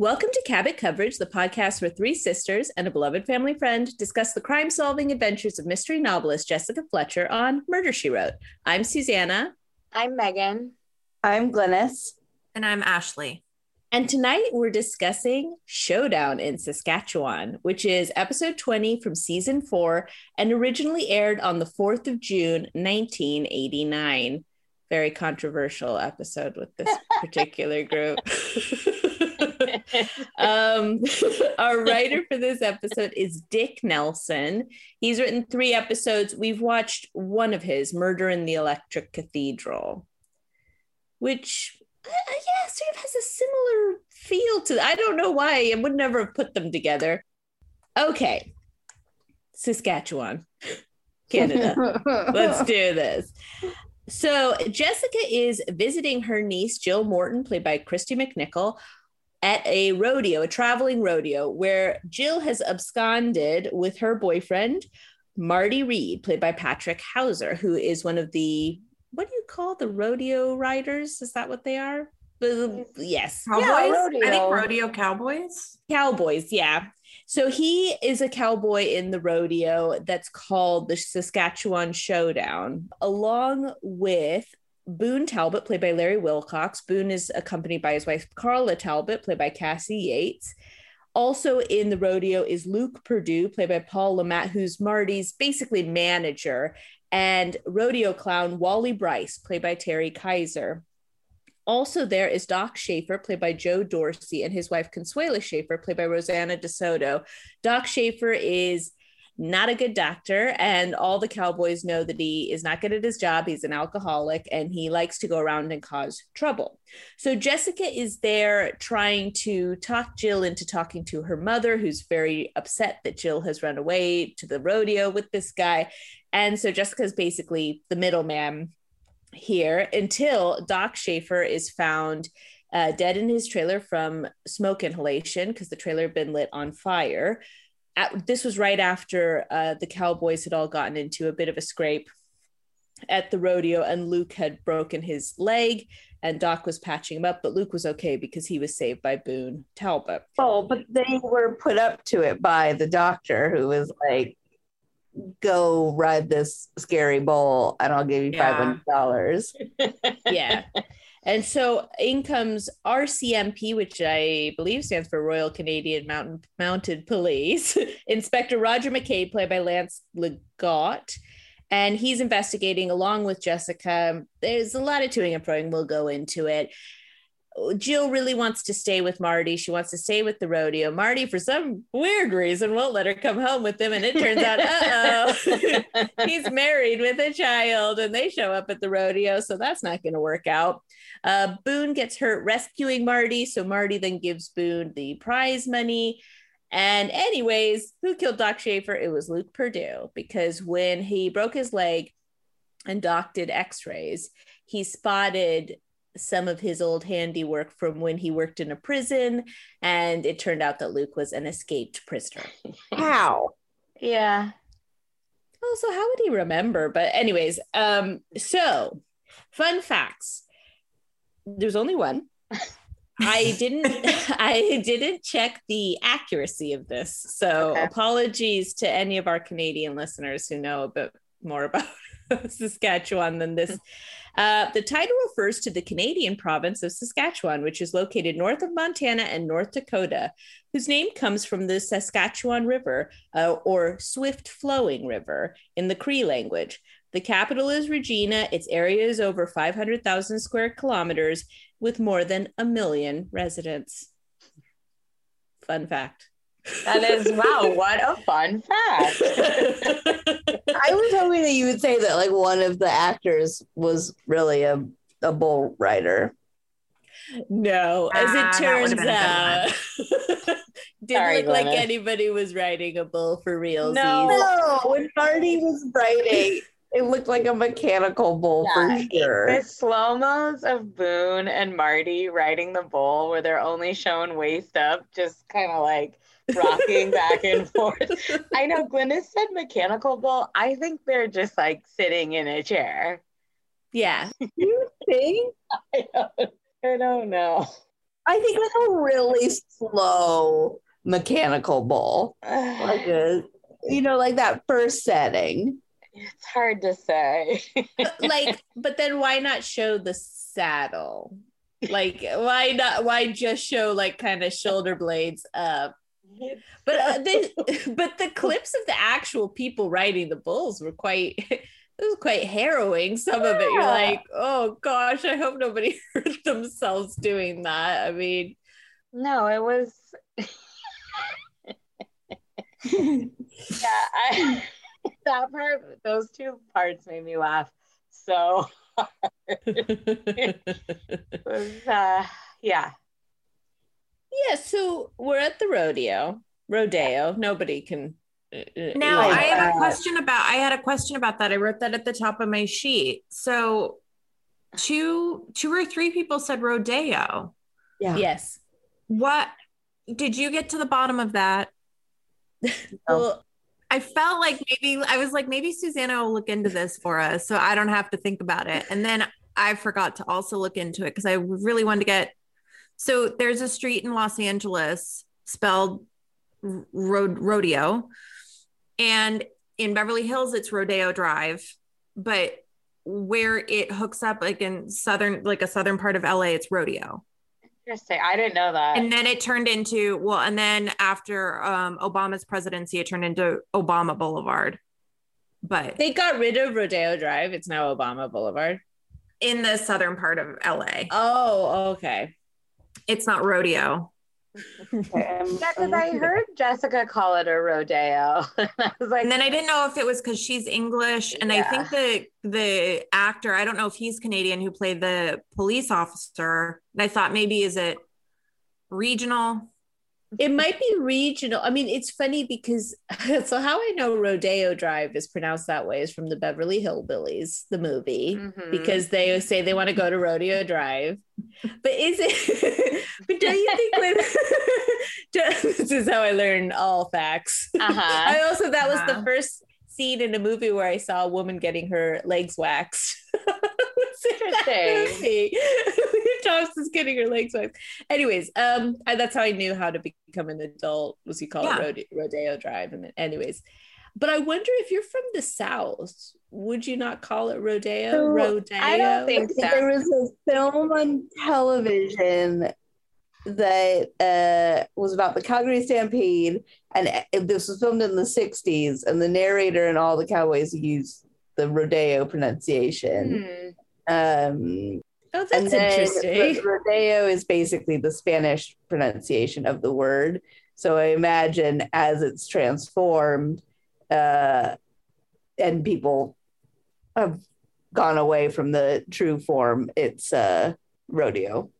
Welcome to Cabot Coverage, the podcast where three sisters and a beloved family friend discuss the crime solving adventures of mystery novelist Jessica Fletcher on Murder She Wrote. I'm Susanna. I'm Megan. I'm Glynis. And I'm Ashley. And tonight we're discussing Showdown in Saskatchewan, which is episode 20 from season four and originally aired on the 4th of June, 1989. Very controversial episode with this particular group. um, our writer for this episode is Dick Nelson. He's written three episodes. We've watched one of his, Murder in the Electric Cathedral, which uh, yeah, sort of has a similar feel to. I don't know why. I would never have put them together. Okay, Saskatchewan, Canada. Let's do this. So Jessica is visiting her niece Jill Morton, played by Kristy McNichol, at a rodeo, a traveling rodeo, where Jill has absconded with her boyfriend, Marty Reed, played by Patrick Houser, who is one of the what do you call the rodeo riders? Is that what they are? Yes. Cowboys? Yeah, I think rodeo cowboys. Cowboys, yeah. So he is a cowboy in the rodeo that's called the Saskatchewan Showdown, along with Boone Talbot, played by Larry Wilcox. Boone is accompanied by his wife, Carla Talbot, played by Cassie Yates. Also in the rodeo is Luke Perdue, played by Paul LeMat, who's Marty's basically manager, and rodeo clown Wally Bryce, played by Terry Kiser. Also, there is Doc Schaefer, played by Joe Dorsey, and his wife Consuela Schaefer, played by Rosana DeSoto. Doc Schaefer is not a good doctor, and all the cowboys know that he is not good at his job. He's an alcoholic and he likes to go around and cause trouble. So, Jessica is there trying to talk Jill into talking to her mother, who's very upset that Jill has run away to the rodeo with this guy. And so, jessica's basically the middleman here until Doc Schaefer is found uh, dead in his trailer from smoke inhalation because the trailer had been lit on fire. At, this was right after uh, the Cowboys had all gotten into a bit of a scrape at the rodeo, and Luke had broken his leg, and Doc was patching him up, but Luke was okay because he was saved by Boone Talbot. Oh, but they were put up to it by the doctor who was like, go ride this scary bull and I'll give you $500. yeah. And so in comes RCMP, which I believe stands for Royal Canadian Mountain Mounted Police, Inspector Roger McCabe, played by Lance Legault. And he's investigating along with Jessica. There's a lot of toing and froing. We'll go into it. Jill really wants to stay with Marty. She wants to stay with the rodeo. Marty, for some weird reason, won't let her come home with him. And it turns out, uh oh, he's married with a child and they show up at the rodeo. So that's not going to work out. Uh, Boone gets hurt rescuing Marty. So Marty then gives Boone the prize money. And, anyways, who killed Doc Schaefer? It was Luke Perdue because when he broke his leg and Doc did x rays, he spotted some of his old handiwork from when he worked in a prison. And it turned out that Luke was an escaped prisoner. How? Yeah. Oh, so how would he remember? But, anyways, um, so fun facts. There's only one. I didn't I didn't check the accuracy of this. So okay. apologies to any of our Canadian listeners who know a bit more about Saskatchewan than this. Uh, the title refers to the Canadian province of Saskatchewan, which is located north of Montana and North Dakota, whose name comes from the Saskatchewan River uh, or swift flowing river in the Cree language. The capital is Regina. Its area is over 500,000 square kilometers with more than a million residents. Fun fact. That is wow, what a fun fact. I was hoping that you would say that like one of the actors was really a, a bull rider. No, as it ah, turns out, didn't Sorry, look Glenna. like anybody was riding a bull for real. No, no, when Marty was riding, it looked like a mechanical bull yeah, for sure. The slow mos of Boone and Marty riding the bull, where they're only shown waist up, just kind of like rocking back and forth. I know Glynis said mechanical bull. I think they're just like sitting in a chair. Yeah. You think? I don't, I don't know. I think like a really slow mechanical bull. Like a, you know, like that first setting. It's hard to say. like, but then why not show the saddle? Like, why not? Why just show like kind of shoulder blades up? But uh, they, but the clips of the actual people riding the bulls were quite. It was quite harrowing. Some of it, you're like, oh gosh, I hope nobody hurt themselves doing that. I mean, no, it was. yeah, I that part, those two parts made me laugh. So it was, uh, yeah. Yeah, so we're at the rodeo. Rodeo. Nobody can. uh, Now like I have that. a question about I had a question about that. I wrote that at the top of my sheet. So two two or three people said rodeo. Yeah. Yes. What did you get to the bottom of that? Well, I felt like maybe I was like maybe Susanna will look into this for us so I don't have to think about it. And then I forgot to also look into it because I really wanted to get so there's a street in Los Angeles spelled road rodeo and in Beverly Hills it's Rodeo Drive but where it hooks up like in southern like a southern part of LA it's rodeo Interesting. I didn't know that. and then it turned into well and then after um, obama's presidency it turned into obama boulevard but they got rid of Rodeo Drive. It's now Obama Boulevard. in the southern part of la Oh, okay. it's not rodeo yeah, because I heard Jessica call it a rodeo. I was like, and then i didn't know if it was because she's english and i think the the actor i don't know if he's canadian who played the police officer and i thought maybe is it regional It might be regional. I mean, it's funny because so how I know Rodeo Drive is pronounced that way is from the Beverly Hillbillies, the movie, Mhm. because they say they want to go to Rodeo Drive. But is it? but don't you think when? this is how I learn all facts. Uh-huh. I also that was the Uh-huh. first scene in a movie where I saw a woman getting her legs waxed. Was in that Interesting. movie. Lea Thompson's getting her legs waxed. Anyways, um, I, that's how I knew how to become an adult. Was you call Yeah. it rodeo, rodeo drive? And then, anyways, but I wonder if you're from the South, would you not call it rodeo? So, rodeo. I don't think so. There was a film on television that uh, was about the Calgary Stampede, and it- this was filmed in the 60s, and the narrator and all the cowboys used the rodeo pronunciation. Hmm. Um, Oh, that's then interesting. rodeo is basically the Spanish pronunciation of the word. So I imagine as it's transformed, uh, and people have gone away from the true form, it's uh, rodeo.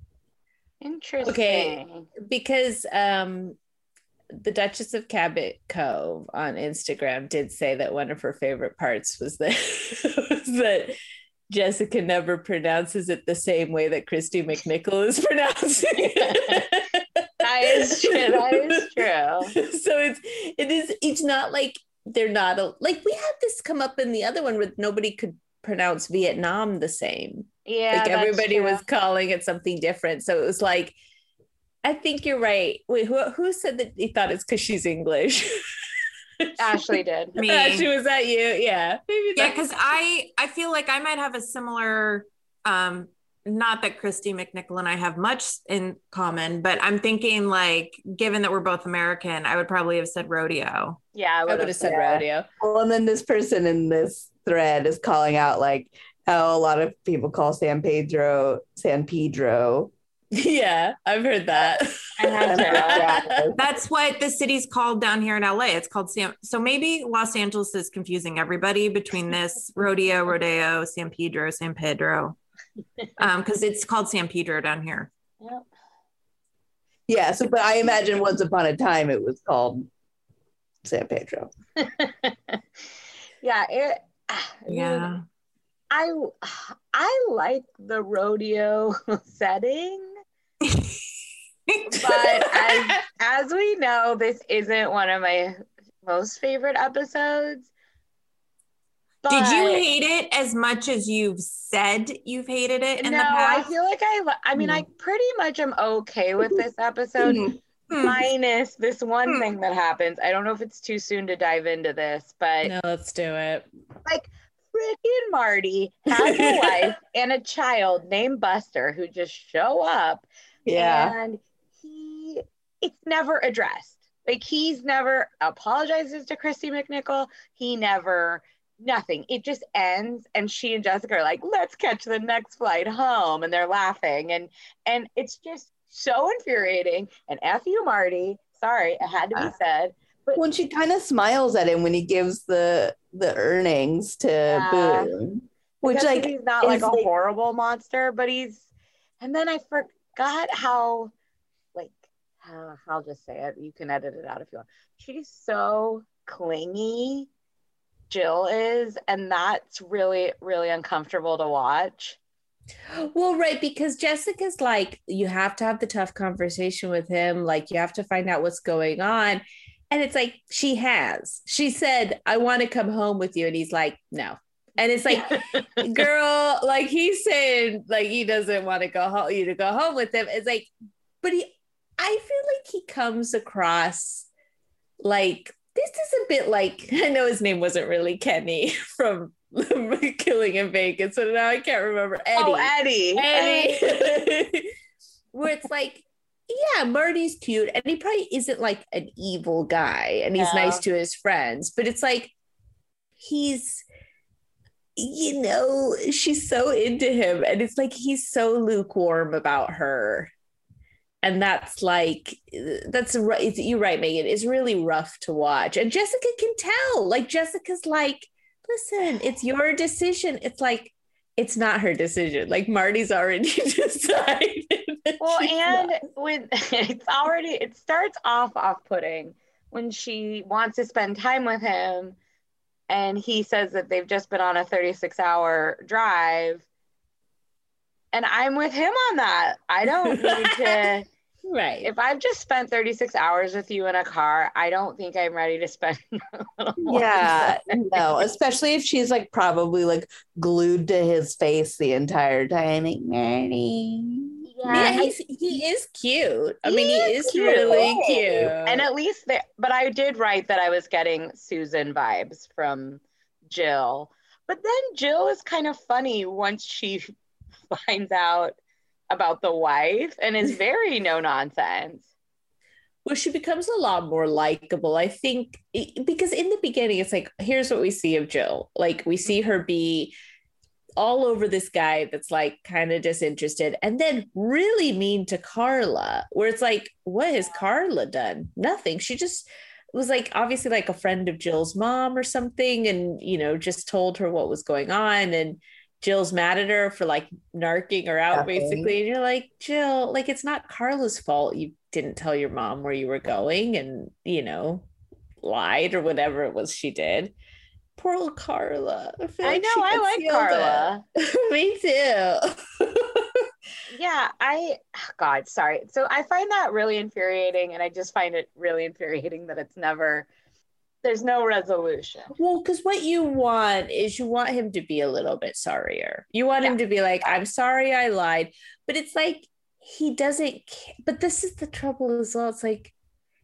Interesting. Okay, because um the Duchess of Cabot Cove on Instagram did say that one of her favorite parts was that was that Jessica never pronounces it the same way that Kristy McNichol is pronouncing it. That is true. That is true. so it's it is it's not like they're not a, like we had this come up in the other one where nobody could pronounce Vietnam the same Yeah. like everybody was calling it something different. So it was like, I think you're right. Wait, who, who said that he thought it's because she's English? Ashley did. Me. Ashley, was that you? Yeah. Maybe yeah because i i feel like i might have a similar um not that kristy mcnichol and i have much in common but i'm thinking like given that we're both american i would probably have said rodeo Yeah, I I would would have said yeah. rodeo. Well, and then this person in this thread is calling out like how a lot of people call San Pedro San Pedro. Yeah, I've heard that. I have to. That's what the city's called down here in la it's called sam so maybe los angeles is confusing everybody between this rodeo rodeo san pedro san pedro um because it's called san pedro down here Yep. Yeah, so but I imagine once upon a time it was called San Pedro. yeah, it yeah I I like the rodeo setting, but as as we know, this isn't one of my most favorite episodes. But Did you hate it as much as you've said you've hated it in no, the I feel like I. I mean, I pretty much am okay with this episode, Hmm. minus this one Hmm. thing that happens. I don't know if it's too soon to dive into this, but No, let's do it. like freaking Marty has a wife and a child named Buster who just show up Yeah. and he it's never addressed. Like he's never apologizes to Kristy McNichol. He never nothing. It just ends and she and Jessica are like, let's catch the next flight home. And they're laughing. And and it's just so infuriating. And F you, Marty. Sorry, it had to be uh, said. But when she kind of smiles at him when he gives the the earnings to Yeah. Boone, which Because like he's not like a like- horrible monster, but he's and then I forgot how like uh, I'll just say it. You can edit it out if you want. She's so clingy, Jill is, and that's really, really uncomfortable to watch. Well, right, because Jessica's like, you have to have the tough conversation with him. Like, you have to find out what's going on. And it's like, she has. She said, I want to come home with you. And he's like, no. And it's like, girl, like he's saying, like he doesn't want to go home, you to go home with him. It's like, but he, I feel like he comes across like this is a bit like I know his name wasn't really Kenny from Killing in Vegas, so now I can't remember Eddie. Oh, Eddie. Eddie. Where it's like, yeah, Marty's cute, and he probably isn't like an evil guy, and he's Yeah. nice to his friends, but it's like he's you know, she's so into him, and it's like he's so lukewarm about her. And that's like, that's right. You're right, Megan. It's really rough to watch. And Jessica can tell. Like, Jessica's like, listen, it's your decision. It's like, it's not her decision. Like, Marty's already decided. Well, and not. when it's already it starts off off putting when she wants to spend time with him and he says that they've just been on a 36 hour drive and I'm with him on that. I don't need to right. if I've just spent 36 hours with you in a car, I don't think I'm ready to spend a little more. yeah, no, especially if she's like probably like glued to his face the entire time. Like, Marty. Yeah, he's, he is cute. I He mean, he is is cute. really cute. And at least there, but I did write that I was getting Susan vibes from Jill. But then Jill is kind of funny once she finds out about the wife and is very no nonsense. well, she becomes a lot more likable. I think because in the beginning, it's like, here's what we see of Jill. Like, we see her be all over this guy that's like kind of disinterested and then really mean to Carla, where it's like, what has Carla done? Nothing. She just was like, obviously, like a friend of Jill's mom or something, and, you know, just told her what was going on. And Jill's mad at her for like narking her out, Nothing. basically. And you're like, Jill, like, it's not Carla's fault you didn't tell your mom where you were going and, you know, lied or whatever it was she did. Poor little Carla. feel I like know, I like. Carla. Me too. Yeah, I, oh God, sorry. So I find that really infuriating. And I just find it really infuriating that it's never, there's no resolution. well, because what you want is you want him to be a little bit sorrier. You want him to be like, I'm sorry I lied. But it's like, he doesn't, but this is the trouble as well. It's like,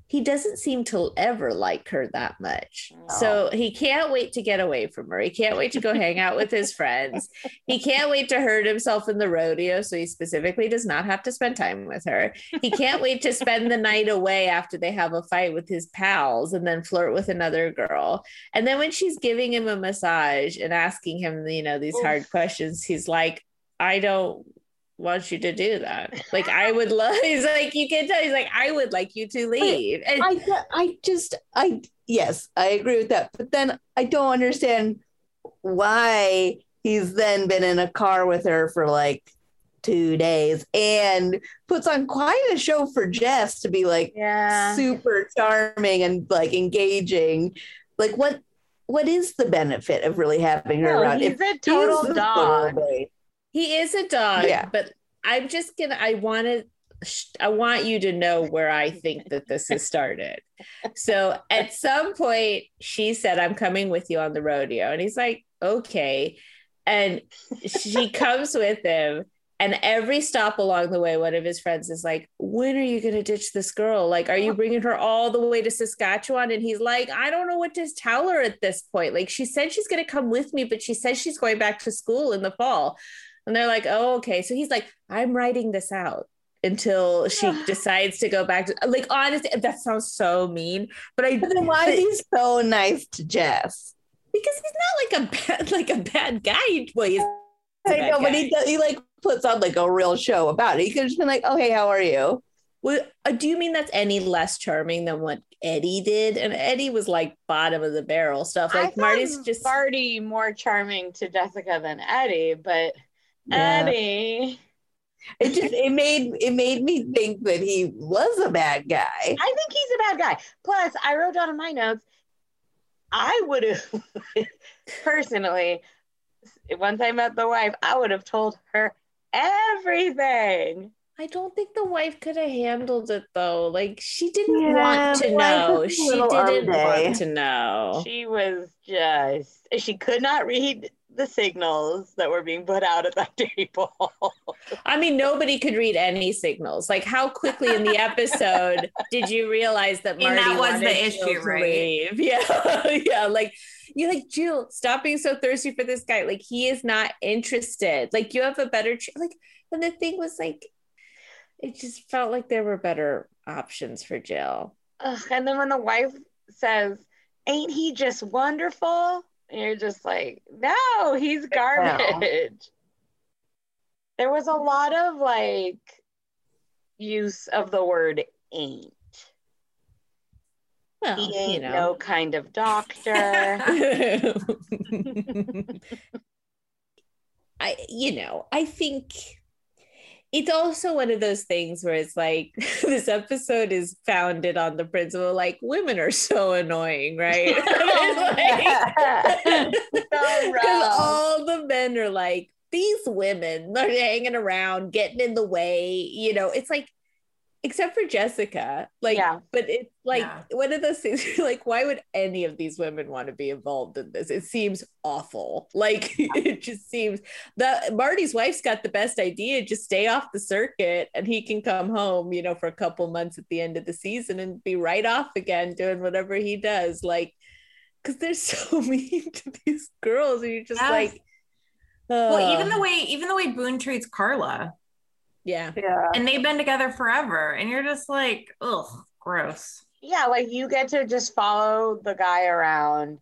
he doesn't seem to ever like her that much. So he can't wait to get away from her. He can't wait to go hang out with his friends. He can't wait to hurt himself in the rodeo. So he specifically does not have to spend time with her. He can't wait to spend the night away after they have a fight with his pals and then flirt with another girl. And then when she's giving him a massage and asking him, you know, these hard questions, he's like, I don't want you to do that. Like I would love he's like, you can tell he's like, I would like you to leave. And I, I just, I, yes, I agree with that. But then I don't understand why he's then been in a car with her for like two days and puts on quite a show for Jess to be like Yeah. super charming and like engaging. Like, what, what is the benefit of really having her No, around? he's If a total the dog. He is a dog, Yeah. but I'm just gonna. I want to. I want you to know where I think that this has started. So at some point, she said, "I'm coming with you on the rodeo," and he's like, okay. And she comes with him. And every stop along the way, one of his friends is like, When are you going to ditch this girl? Like, are you bringing her all the way to Saskatchewan? And he's like, I don't know what to tell her at this point. Like, she said she's going to come with me, but she says she's going back to school in the fall. And they're like, Oh, okay. So he's like, I'm writing this out until she decides to go back to like honestly that sounds so mean but i But then why is he so nice to Jess? because he's not like a bad like a bad guy well he's I know, but he does, he like puts on like a real show about it. He could have just been like, "Oh, hey, how are you?" well, uh, do you mean that's any less charming than what eddie did and eddie was like bottom of the barrel stuff like marty's just Marty more charming to Jessica than Eddie, but Yeah. Eddie, It just it made it made me think that he was a bad guy. I think he's a bad guy. Plus, I wrote down in my notes, I would have personally, once I met the wife, I would have told her everything. i don't think the wife could have handled it though like she didn't Yeah, want to know she didn't want to know She was just, she could not read the signals that were being put out at that table. I mean, nobody could read any signals. Like, how quickly in the episode did you realize that And Marty that was wanted the Jill issue, right? leave? Yeah, yeah. Like, you're like Jill, stop being so thirsty for this guy. Like, he is not interested. Like, you have a better ch- like. And the thing was like, it just felt like there were better options for Jill. Ugh, and then when the wife says, Ain't he just wonderful? And you're just like, No, he's garbage. There was a lot of like use of the word ain't. Well, He ain't you know. no kind of doctor. I, you know, I think it's also one of those things where it's like this episode is founded on the principle like women are so annoying, right? So Because rough. all the men are like, these women are hanging around, getting in the way. You know, it's like, except for Jessica, like, Yeah. but it's like Yeah. one of those things. Like, why would any of these women want to be involved in this? It seems awful. Like, it just seems that Marty's wife's got the best idea. Just stay off the circuit, and he can come home, you know, for a couple months at the end of the season and be right off again doing whatever he does. Like, because they're so mean to these girls, and you're just Yes. like, well, even the way even the way Boone treats Carla, yeah, yeah. and they've been together forever, and you're just like, ugh, gross. yeah, like you get to just follow the guy around.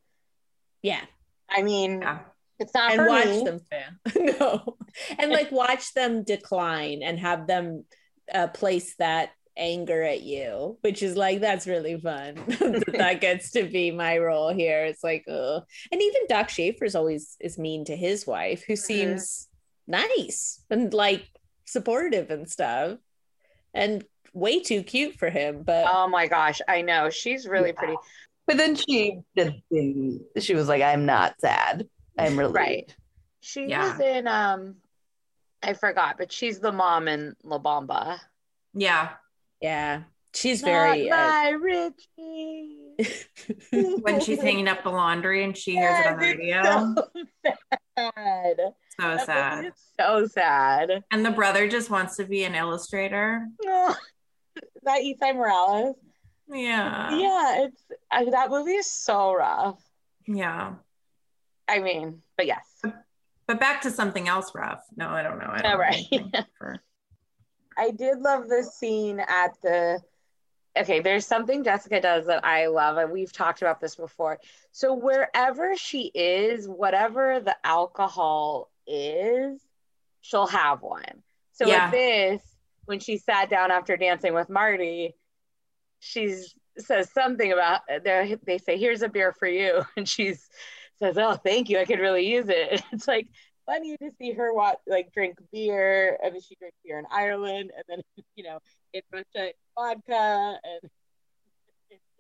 yeah, I mean, Yeah. it's not and for watch me. them fail. no, and like watch them decline and have them uh, place that anger at you, which is like that's really fun. that gets to be my role here. It's like, oh, and even Doc Schaefer's always is mean to his wife, who seems nice and like supportive and stuff, and way too cute for him. But Oh my gosh, I know. She's really Yeah. pretty. But then she did. the- She was like, "I'm not sad. I'm really Right. She Yeah. was in um I forgot, but she's the mom in La Bamba. Yeah. yeah, she's very. Not Uh, my Richie. When she's hanging up the laundry and she hears it on the radio. So sad. So sad. So sad. And the brother just wants to be an illustrator. Oh, that Esai Morales. Yeah. Yeah, it's I, that movie is so rough. Yeah. I mean, but yes. But back to something else rough. No, I don't know. I don't All right. have anything for- I did love the scene at the. Okay, there's something Jessica does that I love, and we've talked about this before. So wherever she is, whatever the alcohol is, she'll have one. So Yeah. at this, when she sat down after dancing with Marty, she's says something about they they say here's a beer for you, and she's says, "Oh, thank you, I could really use it." It's like funny to see her watch like drink beer. I mean, she drinks beer in Ireland, and then you know in Russia vodka and.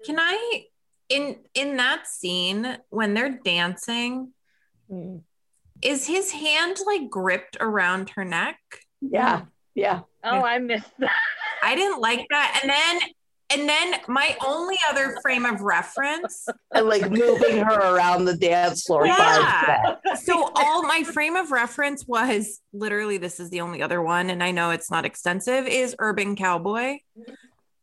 Can I in in that scene when they're dancing, mm. Is his hand like gripped around her neck? Yeah. Yeah. Oh, I missed that. I didn't like that. And then And then my only other frame of reference. and like moving her around the dance floor. Yeah. So all my frame of reference was literally this is the only other one, and I know it's not extensive, is Urban Cowboy.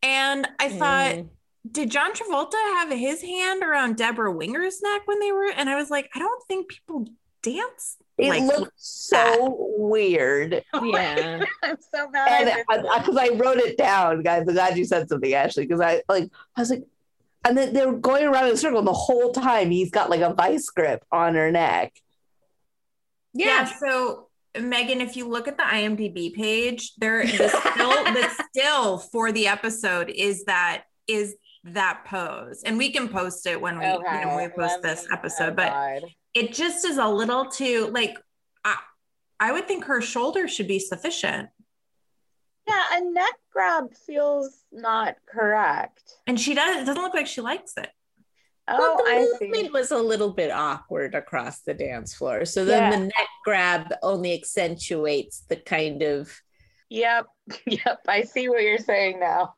And I thought, Mm. did John Travolta have his hand around Debra Winger's neck when they were? And I was like, I don't think people dance. It like, looked so weird. yeah. I'm so mad. And I missed because I, wrote it down, guys. I'm glad you said something, Ashley, because I like I was like, and then they were going around in a circle and the whole time he's got like a vice grip on her neck. Yeah. Yeah. So Megan, if you look at the IMDb page, there the still the still for the episode is that is that pose, and we can post it when we you know, when we post this episode. oh, but God. It just is a little too like I, I would think her shoulder should be sufficient, yeah, a neck grab feels not correct. and she does. It doesn't look like she likes it. Oh, well, the I see. was a little bit awkward across the dance floor. So then Yeah. the neck grab only accentuates the kind of Yep, yep. I see what you're saying now.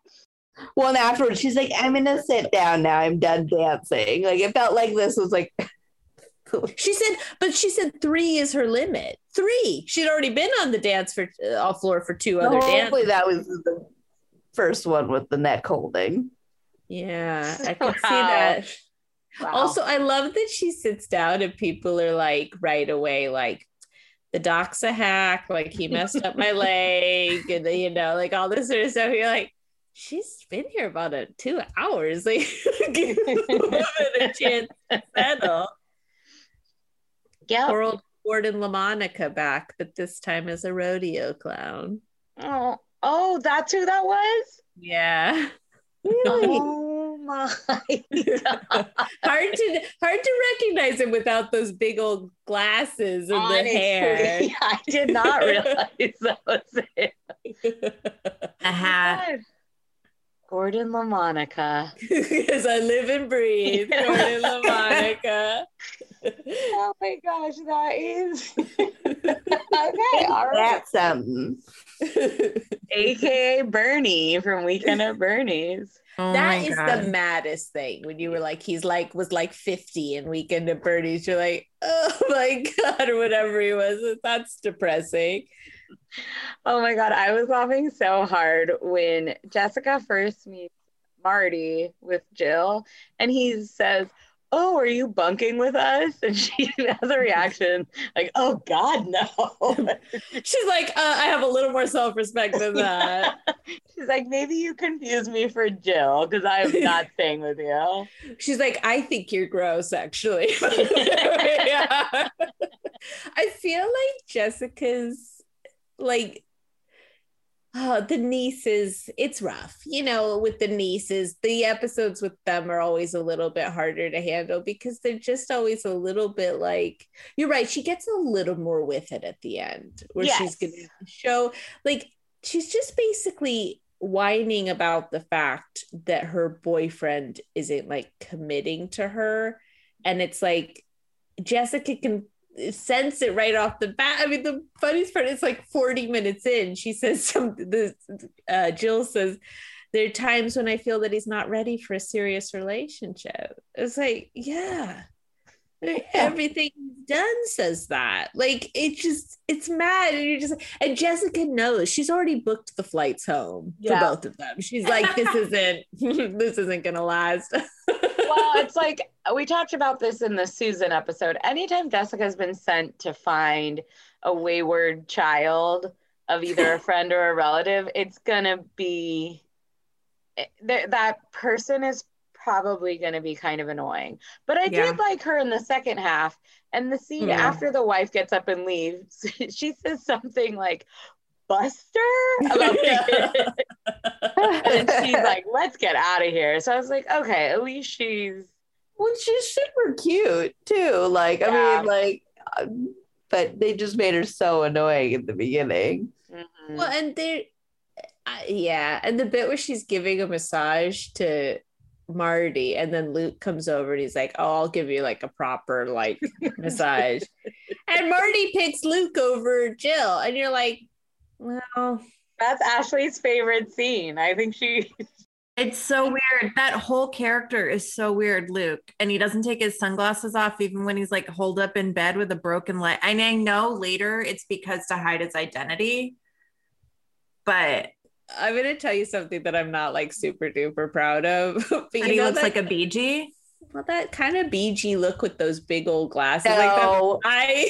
Well, and afterwards she's like, "I'm gonna sit down now. I'm done dancing." Like it felt like this was like. She said, but she said three is her limit. Three. She'd already been on the dance for uh, floor for two other Hopefully dances. that was the first one with the neck holding. Yeah, I can see that. Wow. Also, I love that she sits down and people are like right away, like the doc's a hack, like he messed up my leg, and you know, like all this sort of stuff. You're like, she's been here about a two hours. Like, give the woman a chance to settle. Yep. Poor old Gordon LaMonica back, but this time as a rodeo clown. Oh, oh, that's who that was. Yeah. Oh my god! hard to hard to recognize him without those big old glasses and the hair. Honestly, I did not realize that was it. The oh hat. God. Gordon LaMonica. Because I live and breathe. Gordon LaMonica. Oh my gosh, that is okay. All right. That's something. AKA Bernie from Weekend at Bernie's. Oh That my is God. the maddest thing when you were like, he's like, was like 50 and Weekend at Bernie's. You're like, oh my God, or whatever he was. That's depressing. Oh my god, I was laughing so hard when Jessica first meets Marty with Jill, and he says, "Oh, are you bunking with us?" And she has a reaction like, "Oh God, no." She's like, uh, I have a little more self respect than that. She's like, "Maybe you confuse me for Jill because I'm not staying with you." She's like, I think you're gross, actually. Yeah. I feel like Jessica's like oh, the nieces, it's rough, you know, with the nieces. The episodes with them are always a little bit harder to handle because they're just always a little bit like you're right. She gets a little more with it at the end where she's gonna show like she's just basically whining about the fact that her boyfriend isn't like committing to her and it's like jessica can sense it right off the bat. I mean the funniest part is like 40 minutes in she says something this uh, jill says there are times when i feel that he's not ready for a serious relationship. It's like yeah. Everything he's done says that. Like it just it's mad and you're just and jessica knows she's already booked the flights home Yeah. for both of them. She's like this isn't this isn't gonna last well, it's like we talked about this in the Susan episode. Anytime Jessica's been sent to find a wayward child of either a friend or a relative, it's gonna be eh, th- that person is probably going to be kind of annoying. But I Yeah. did like her in the second half. And the scene Yeah. after the wife gets up and leaves, she says something like, Buster? About the and she's like, let's get out of here. So I was like, okay, at least she's Well, she's super cute too. Like, I mean, like, uh, but they just made her so annoying in the beginning. mhm. well and they're uh, yeah and the bit where she's giving a massage to marty and then luke comes over and he's like oh i'll give you like a proper like massage and marty picks luke over jill and you're like well That's Ashley's favorite scene. I think she It's so weird. That whole character is so weird, Luke. And he doesn't take his sunglasses off even when he's like holed up in bed with a broken leg. And I know later it's because to hide his identity. But I'm gonna tell you something that I'm not like super duper proud of. but and you he know looks that, like a BG. well, that kind of BG look with those big old glasses. Like that, No. I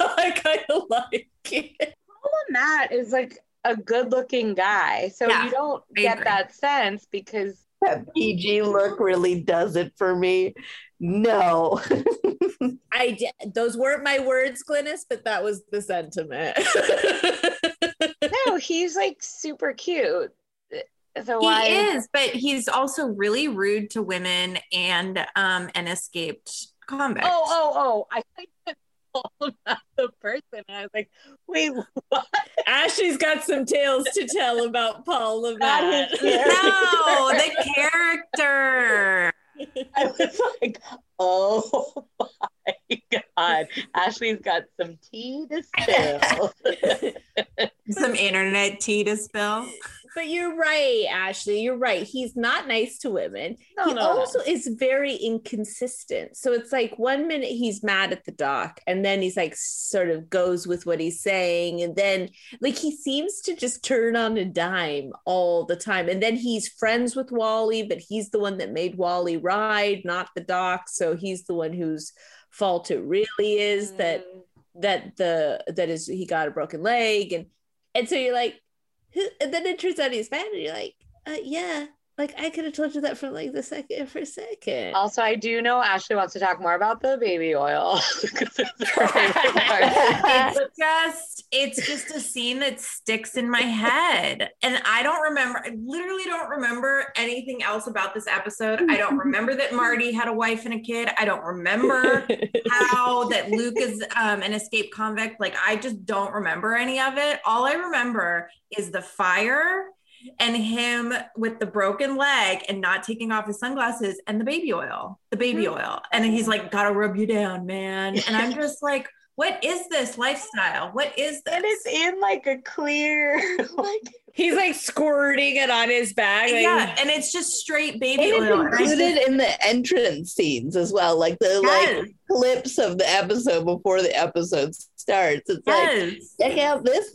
I kind of like it. Paul Matt is like a good looking guy. So Yeah, you don't I get agree. that sense because That PG look really does it for me. No. I did, those weren't my words, Glynis, but that was the sentiment. no, he's like super cute. So He why is, but he's also really rude to women and um an escaped convict. Oh, oh, oh. I think it's the person. And I was like, wait, what? Ashley's got some tales to tell about Paul Not Levant. No, the character. I was like, oh my God. Ashley's got some tea to spill. Some internet tea to spill. But you're right, Ashley. You're right. He's not nice to women. No, he no, also is very inconsistent. So it's like one minute he's mad at the doc, and then he's like sort of goes with what he's saying, and then like he seems to just turn on a dime all the time. And then he's friends with Wally, but he's the one that made Wally ride, not the doc. So he's the one whose fault it really is that Mm. that the that is he got a broken leg and and so you're like who and then it turns out he's mad and you're like uh, yeah like i could have told you that from like the second for a second Also, I do know Ashley wants to talk more about the baby oil. it's her favorite part. It's just it's just a scene that sticks in my head. And I don't remember I literally don't remember anything else about this episode. I don't remember that Marty had a wife and a kid. I don't remember how that Luke is um, an escaped convict. Like, I just don't remember any of it. All I remember is the fire and him with the broken leg and not taking off his sunglasses and the baby oil, the baby mm-hmm. oil. And then he's like, gotta rub you down, man. And I'm just like, what is this lifestyle? What is this? And it's in like a clear, like he's like squirting it on his back like, yeah, and it's just straight baby And oil. And just- included in the entrance scenes as well, like the Yes. like clips of the episode before the episode starts. It's like check out this.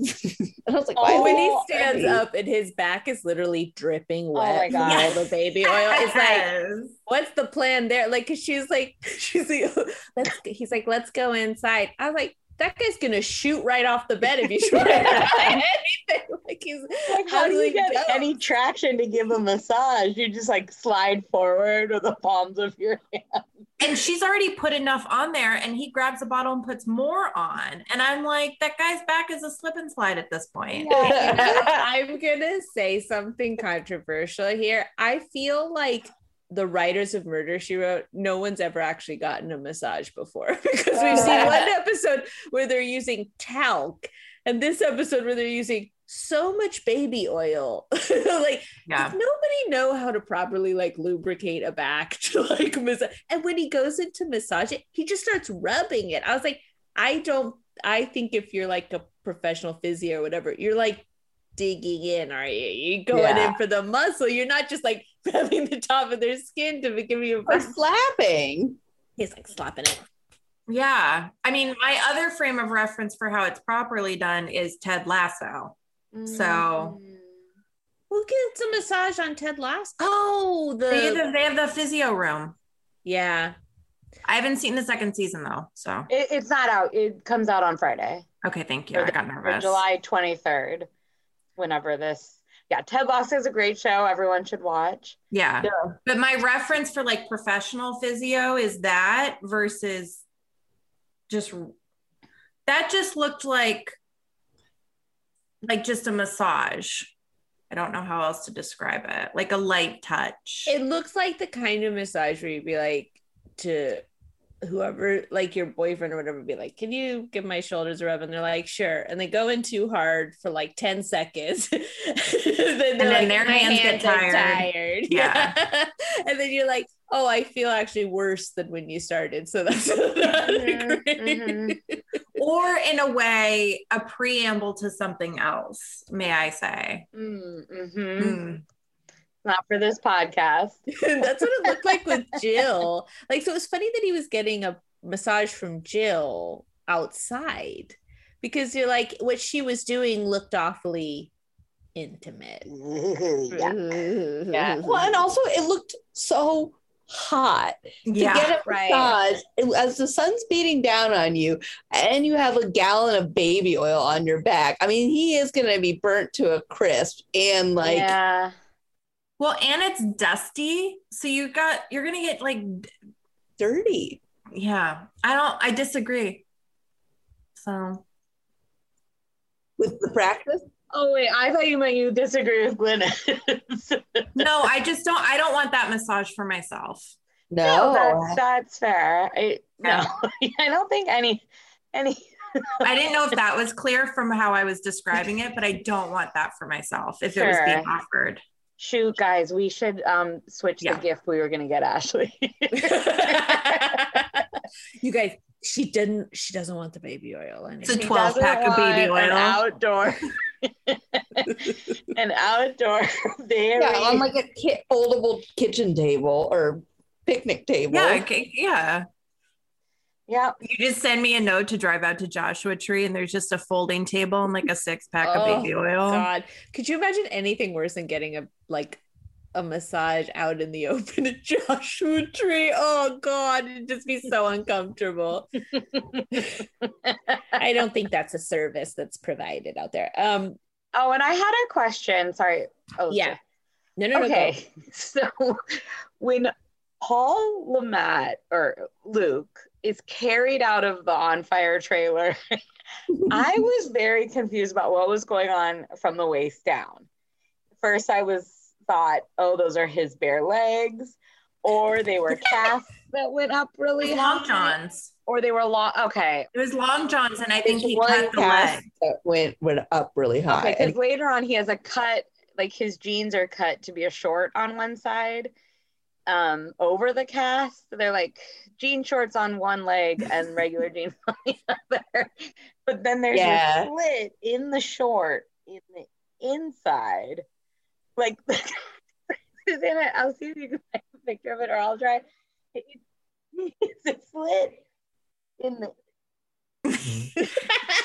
and I was like, Oh, when he Oh, stands Eddie. up and his back is literally dripping oh my wet from God. all the baby oil it's like what's the plan there like because she's like she's like let's he's like let's go inside i was like that guy's gonna shoot right off the bed if you try anything like he's Like, how do you How's get go? any traction to give a massage? You just like slide forward with the palms of your hand. and she's already put enough on there and he grabs a bottle and puts more on and i'm like that guy's back is a slip and slide at this point I'm gonna say something controversial here. I feel like the writers of Murder She Wrote, no one's ever actually gotten a massage before because we've seen one episode where they're using talc, and this episode where they're using so much baby oil. like yeah does nobody know how to properly like lubricate a back to like massage. And when he goes into massage it, he just starts rubbing it. I was like, I don't. I think if you're like a professional physio or whatever, you're like digging in. Are you? You going Yeah. in for the muscle? You're not just like rubbing the top of their skin to give you. or A slapping? He's like slapping it. yeah i mean my other frame of reference for how it's properly done is ted lasso So- mm-hmm. Who gets a massage on Ted Lasso? Oh, the they, have, they have the physio room yeah. i haven't seen the second season though so It, it's not out. It comes out on Friday, okay thank you Or i got nervous July 23rd, whenever this. Yeah, Ted Lasso is a great show. Everyone should watch. yeah Yeah. but my reference for like professional physio is that versus just that just looked like like just a massage i don't know how else to describe it like a light touch It looks like the kind of massage where you'd be like to whoever, like your boyfriend or whatever, be like, "Can you give my shoulders a rub?" And they're like, "Sure." And they go in too hard for like ten seconds, then they're then like, their "My hands get tired." tired. Yeah. and then you're like, "Oh, I feel actually worse than when you started." So that's not Mhm, great. mhm. Or in a way a preamble to something else may i say Mm, mhm. Mm. Not for this podcast. That's what it looked like with Jill. Like, so it was funny that he was getting a massage from Jill outside because you're like, what she was doing looked awfully intimate. yeah. Yeah. Well, and also it looked so hot to get a right. massage as the sun's beating down on you and you have a gallon of baby oil on your back. I mean, he is going to be burnt to a crisp and like yeah. Well, and it's dusty. So you got, you're going to get like, dirty. yeah. I don't, I disagree. So With the practice, Oh wait, I thought you meant you disagree with Glynis. no, I just don't, I don't want that massage for myself. no, no, that's that's fair. I no, Yeah. I don't think any any I didn't know if that was clear from how I was describing it, but I don't want that for myself if it was being Sure. offered. shoot guys, we should um switch Yeah. the gift we were gonna get Ashley. you guys, she didn't, she doesn't want the baby oil. It's a Anyway. She 12 doesn't pack of baby want An oil. outdoor an outdoor very yeah, on like a ki- foldable kitchen table or picnic table. Yeah. Okay, yeah. yeah. You just send me a note to drive out to Joshua Tree, and there's just a folding table and like a six pack Oh, of baby oil. God, could you imagine anything worse than getting a like a massage out in the open at Joshua Tree? Oh God, it'd just be so uncomfortable. I don't think that's a service that's provided out there. Um, Oh, and I had a question. Sorry. Oh yeah, no, no, no. okay. So when Paul LeMat or Luke is carried out of the on fire trailer, I was very confused about what was going on from the waist down. First, I was thought, oh, those are his bare legs, or they were casts that went up really long high, johns. or they were long. Okay, It was long johns, and I think There's he cut the leg. that went went up really high. okay. and Because later on, he has a cut. Like his jeans are cut to be a short on one side, um, over the cast. They're like jean shorts on one leg and regular jeans on the other. But then there's Yeah. a slit in the short in the inside. Like Susanna, I'll see if you can find a picture of it or I'll try. It- It's a slit in the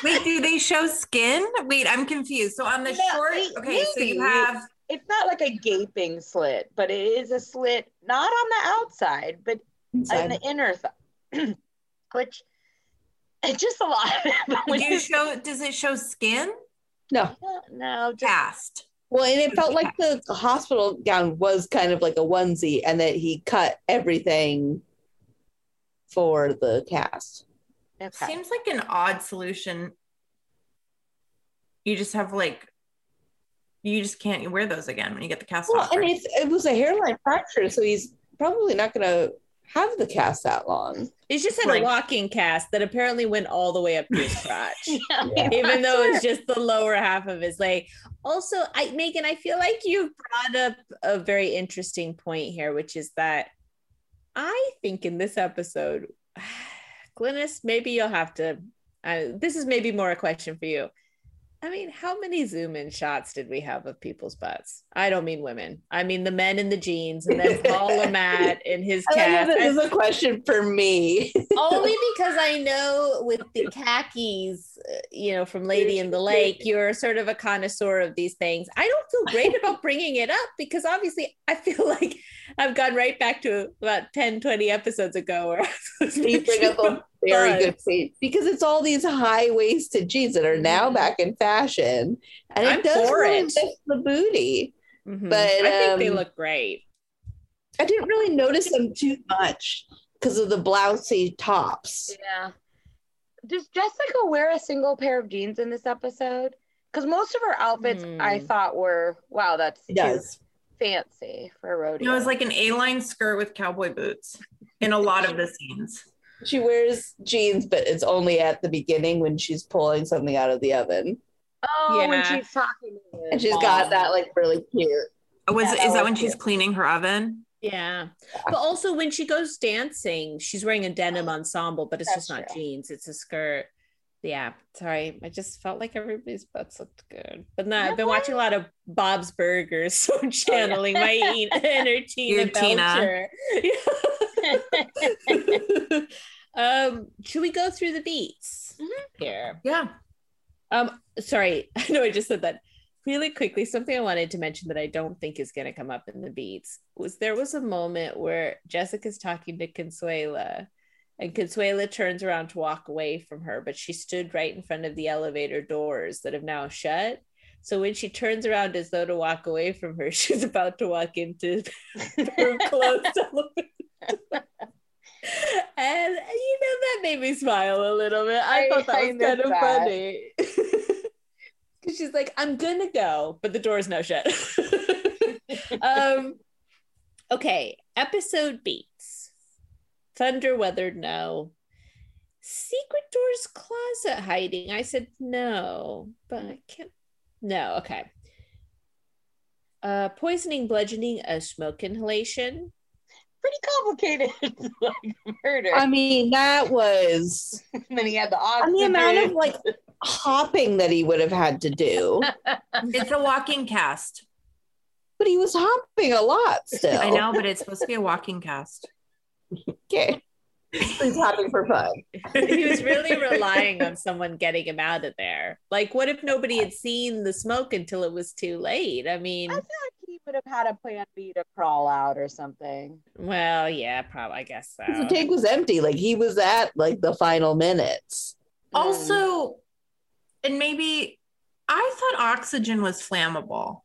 Wait, do they show skin? Wait, I'm confused. So on the No, short, wait, okay, so you have it's not like a gaping slit, but it is a slit not on the outside, but in inside. the inner th- which it's just a lot. do you show does it show skin? no. no, just Cast. Well, and it felt like the hospital gown was kind of like a onesie, and that he cut everything for the cast. okay. Seems like an odd solution. You just have like you just can't wear those again when you get the cast Well, off. and it's, it was a hairline fracture, so he's probably not going to have the cast that long. It's just had Right. a walking cast that apparently went all the way up to his crotch. Yeah, Yeah. even though it's just the lower half of his leg. Also, I Megan, I feel like you brought up a very interesting point here, which is that I think in this episode, Glynis, maybe you'll have to. Uh, this is maybe more a question for you. I mean, how many zoom in shots did we have of people's butts? I don't mean women. I mean the men in the jeans and then Paul LeMat in his cat. this is a question for me. Only because I know with the khakis, uh, you know, from Lady in the Lake, you're sort of a connoisseur of these things. I don't feel great about bringing it up because obviously I feel like I've gone right back to about 10, 20 episodes ago where I was you bring up a very good point because it's all these high waisted jeans that are now back in fashion, and it I'm does for really it. lift the booty. Mhm. But, I think they um, look great. I didn't really notice them too much because of the blousy tops. Yeah. Does Jessica wear a single pair of jeans in this episode? Because most of her outfits I Hmm. thought were wow, that's It too does. Fancy for a rodeo. You it was like an A-line skirt with cowboy boots in a lot of the scenes. She wears jeans, but it's only at the beginning when she's pulling something out of the oven, oh, when Yeah. she's talking to the and she's mom. got that like really cute. Oh, Was Yeah, is that when like she's cleaning her oven? Yeah. But also when she goes dancing, she's wearing a denim ensemble, but it's That's just not true. jeans, it's a skirt. Yeah, sorry. I just felt like everybody's butts looked good. But no, I've been watching a lot of Bob's Burgers, so I'm channeling my inner Tina Your Tina. Belcher. um, should we go through the beats here? Yeah. Um, sorry, I know I just said that really quickly. Something I wanted to mention that I don't think is going to come up in the beats was there was a moment where Jessica's talking to Consuela, and Consuela turns around to walk away from her, but she stood right in front of the elevator doors that have now shut. So when she turns around as though to walk away from her, she's about to walk into her closed elevator. And you know that made me smile a little bit. I, I thought that was kind of that. funny. Because she's like, I'm gonna go, but the door's now shut. um okay, episode beats. Thunder weathered no. Secret doors closet hiding. I said no, but I can't no, okay. Uh poisoning, bludgeoning, a smoke inhalation. Pretty complicated like murder. I mean, that was and then he had the and the amount of like hopping that he would have had to do. It's a walking cast. But he was hopping a lot still. I know, but it's supposed to be a walking cast. Okay. He's hopping for fun. he was really relying on someone getting him out of there. Like, what if nobody had seen the smoke until it was too late? I mean, I feel like he would have had a plan B to crawl out or something. well, yeah, probably. I guess so. The tank was empty. Like he was at like the final minutes. Um, also, and maybe I thought oxygen was flammable.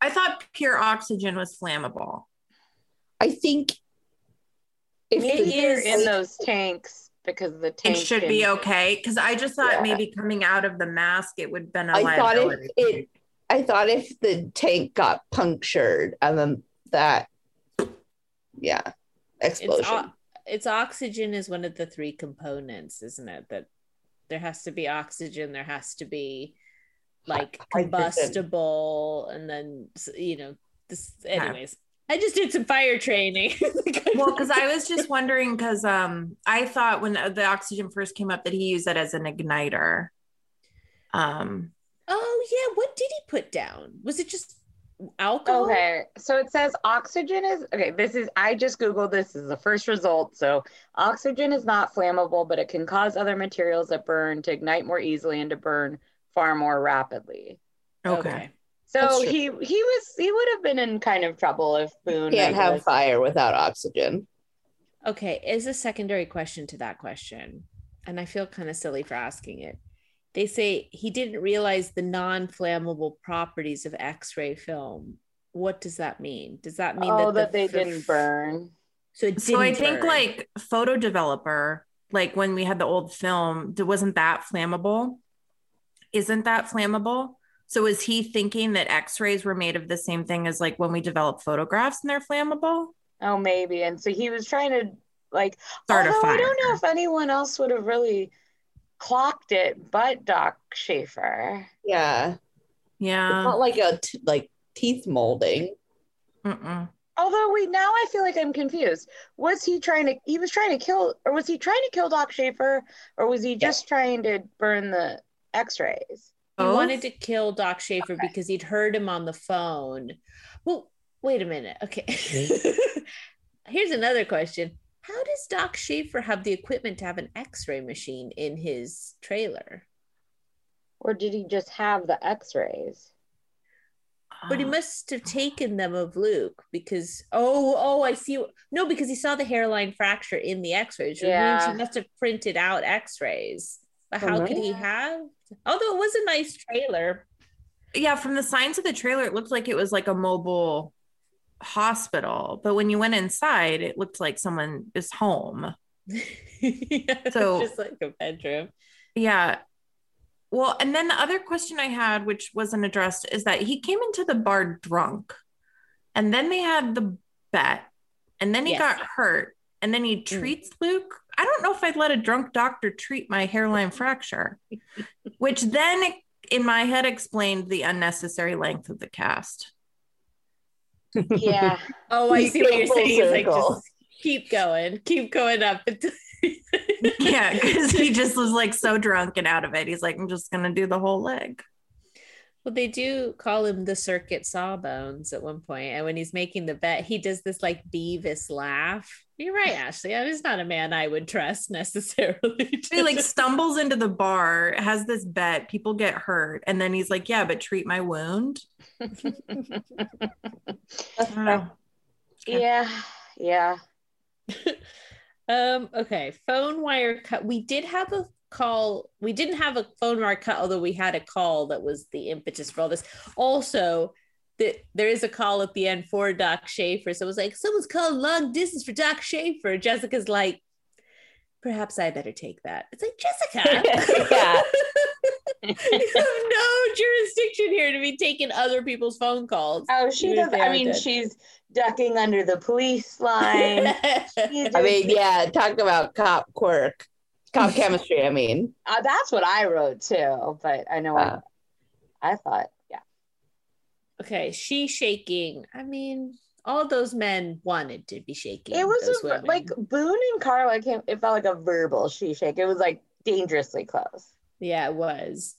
I thought pure oxygen was flammable. I think if Maybe the- you're in those tanks because the tank It tank should can- be okay because I just thought Yeah. maybe coming out of the mask it would have been a I thought if it I thought if the tank got punctured and then that yeah it's explosion. o- it's oxygen is one of the three components, isn't it? That there has to be oxygen, there has to be like combustible, and then you know this. Anyways, I just did some fire training. well, because I was just wondering because um I thought when the oxygen first came up that he used it as an igniter. Um oh yeah, what did he put down? Was it just alcohol? Okay, so it says oxygen is okay. This is I just googled this. this is the first result. So oxygen is not flammable, but it can cause other materials that burn to ignite more easily and to burn far more rapidly. okay. So he he was he would have been in kind of trouble if Boone Can't have fire without oxygen. Okay, is a secondary question to that question, and I feel kind of silly for asking it. They say he didn't realize the non-flammable properties of X-ray film. What does that mean? Does that mean oh that, that the they f- didn't burn. So it So I didn't think burn. like photo developer, like when we had the old film, d- wasn't that flammable? Isn't that flammable? So was he thinking that X-rays were made of the same thing as like when we develop photographs and they're flammable? Oh, maybe. And so he was trying to like Start a although I don't know if anyone else would have really clocked it but Doc Schaefer. Yeah, it's Yeah. not like a t- like teeth molding. Mm-mm. Although we now I feel like I'm confused. Was he trying to he was trying to kill or was he trying to kill Doc Schaefer or was he just trying to burn the x-rays? He Both? wanted to kill Doc Schaefer Okay. because he'd heard him on the phone. Well, wait a minute. Okay. Here's another question. How does Doc Schaefer have the equipment to have an X-ray machine in his trailer? Or did he just have the x-rays? But he Uh, must have taken them of Luke because oh oh I see no because he saw the hairline fracture in the X-rays. Which means he must have printed out X-rays. But how could he have? Although it was a nice trailer. yeah, from the signs of the trailer, it looked like it was like a mobile hospital. But when you went inside, it looked like someone is home. yeah, So- just like a bedroom. Yeah. Well, and then the other question I had, which wasn't addressed, is that he came into the bar drunk, and then they had the bet, and then he Yes. got hurt, and then he mm. treats Luke. I don't know if I'd let a drunk doctor treat my hairline fracture, which then in my head explained the unnecessary length of the cast. Yeah. Oh, I see what you're full saying. It's like just keep going, keep going up. yeah, because he just was like so drunk and out of it. He's like, I'm just gonna do the whole leg. Well, they do call him the circuit sawbones at one point, and when he's making the bet, he does this like Beavis laugh. You're right, Ashley. That is not a man I would trust necessarily. He like stumbles into the bar, has this bet, people get hurt, and then he's like, "Yeah, but treat my wound." I don't know. Yeah, yeah. um. Okay. Phone wire cut. We did have a call. We didn't have a phone wire cut, although we had a call that was the impetus for all this. Also, that there is a call at the end for Doc Schaefer. So it was like, someone's calling long distance for Doc Schaefer. Jessica's like, perhaps I better take that. It's like, Jessica. Yeah. you have no jurisdiction here to be taking other people's phone calls. Oh, she Even does. I mean, dead. she's ducking under the police line. I mean, yeah, talk about cop quirk, cop chemistry. I mean, uh, that's what I wrote too. But I know Uh. I, I thought, yeah. okay, she shaking. I mean, all those men wanted to be shaking. It was those a, women. like Boone and Carla came. It felt like a verbal she shake. It was like dangerously close. Yeah, it was.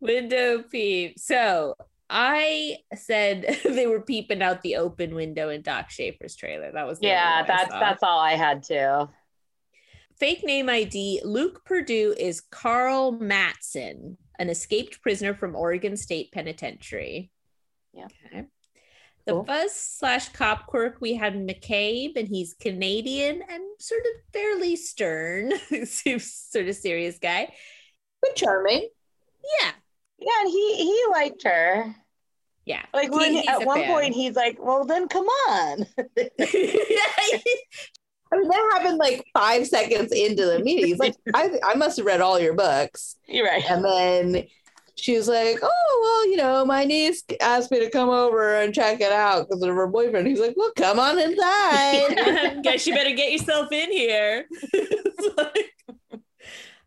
Window peep. So I said they were peeping out the open window in Doc Schaefer's trailer. That was the Yeah, only one I that's that's all I had too. Fake name ID. Luke Purdue is Carl Matson, an escaped prisoner from Oregon State Penitentiary. Yeah. Okay. The Cool. buzz slash cop quirk, we had McCabe, and he's Canadian and sort of fairly stern, seems sort of serious guy. but charming. Yeah. Yeah, and he he liked her. Yeah. Like when he's at one fan. point he's like, "Well, then come on." I mean, that happened like five seconds into the meeting. He's like, I, I must have read all your books. You're right. And then she was like, Oh, well, you know, my niece asked me to come over and check it out because of her boyfriend. He's like, Well, come on inside. Guess you better get yourself in here. It's like,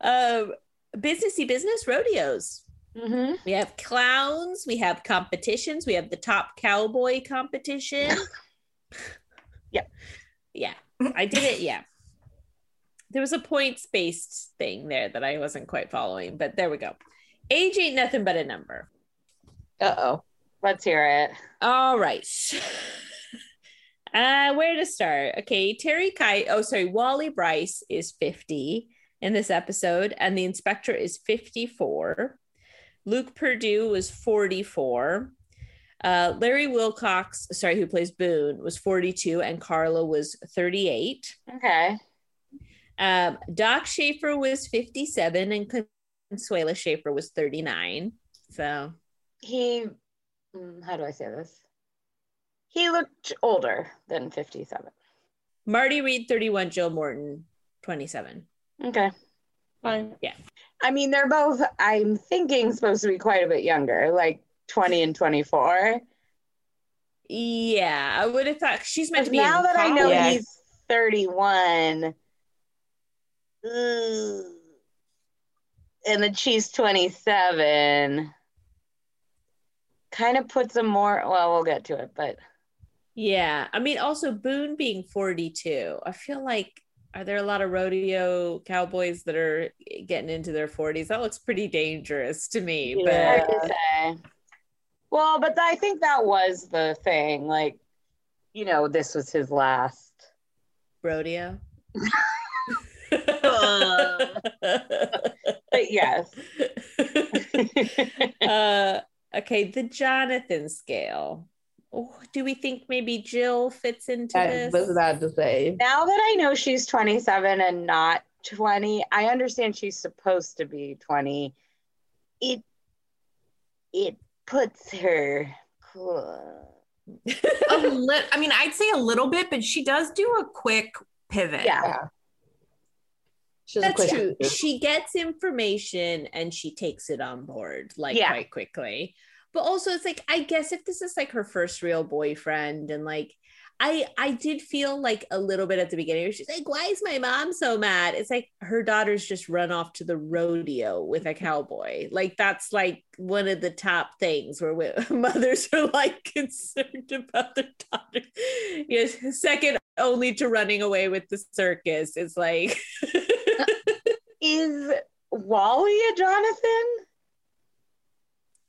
um, businessy business rodeos. hmm We have clowns, we have competitions, we have the top cowboy competition. Yep. Yeah, I did it. Yeah. There was a points based thing there that I wasn't quite following, but there we go. Age ain't nothing but a number. Uh oh. Let's hear it. All right. Uh, where to start? Okay, Terry Kite. Oh, sorry, Wally Bryce is 50 in this episode, and the inspector is 54. Luke Purdue was 44. Uh, Larry Wilcox, sorry, who plays Boone, was 42, and Carla was 38. Okay. Um, Doc Schaefer was 57, and Consuela Schaefer was 39. So He, mm, how do I say this? He looked older than 57. Marty Reed, 31, Jill Morton, 27. Okay. Fine. Yeah. I mean, they're both, I'm thinking, supposed to be quite a bit younger, like 20 and 24. Yeah, I would have thought she's meant to be. now that I know. He's 31, ugh, and that she's 27, kind of puts him more, well, we'll get to it, but Yeah, I mean, also Boone being 42. I feel like are there a lot of rodeo cowboys that are getting into their 40s? That looks pretty dangerous to me. Yeah. say. Well, but I think that was the thing. Like, you know, this was his last. But rodeo. But yes. uh, okay, the Jonathan scale. Oh, do we think maybe Jill fits into I this? was about to say. now that I know she's 27 and not 20, I understand she's supposed to be 20. It it puts her cool. a li- I mean, I'd say a little bit, but she does do a quick pivot. Yeah. Yeah. She's That's quick true. actor. She gets information and she takes it on board like Yeah. quite quickly. But also it's like I guess if this is like her first real boyfriend and like I I did feel like a little bit at the beginning she's like why is my mom so mad? It's like her daughter's just run off to the rodeo with a cowboy. Like that's like one of the top things where we, mothers are like concerned about their daughter. Yes, second only to running away with the circus. It's like uh, Is Wally a Jonathan?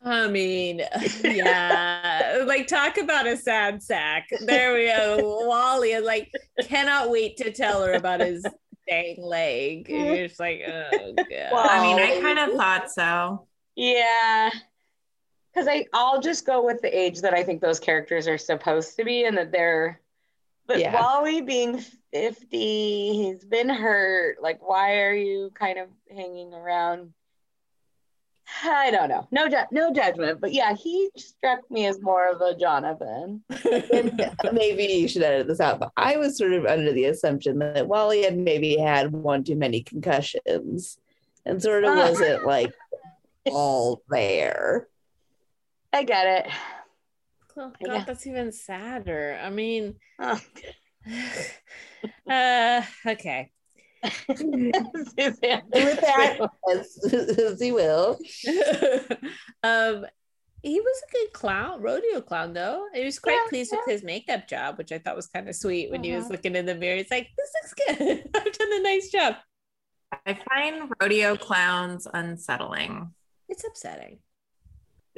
I mean, yeah, like talk about a sad sack. There we go. Wally is like cannot wait to tell her about his dang leg. And you're just like, oh god. Well, I mean, I kind of thought so. Yeah. Because I I'll just go with the age that I think those characters are supposed to be and that they're but Yeah. Wally being 50, he's been hurt. Like, why are you kind of hanging around? I don't know. No ju- no judgment. But yeah, he struck me as more of a Jonathan. Maybe you should edit this out, but I was sort of under the assumption that Wally had maybe had one too many concussions and sort of Ah. wasn't like all there. I get it. Oh, God, Yeah. that's even sadder. I mean, Oh. uh, okay. Suzanne. With that, as, as he will. um, he was a good clown, rodeo clown though. He was quite Yeah, pleased with his makeup job, which I thought was kind of sweet when he was Mhm. looking in the mirror. He's like, "This looks good. I've done a nice job." I find rodeo clowns unsettling. It's upsetting.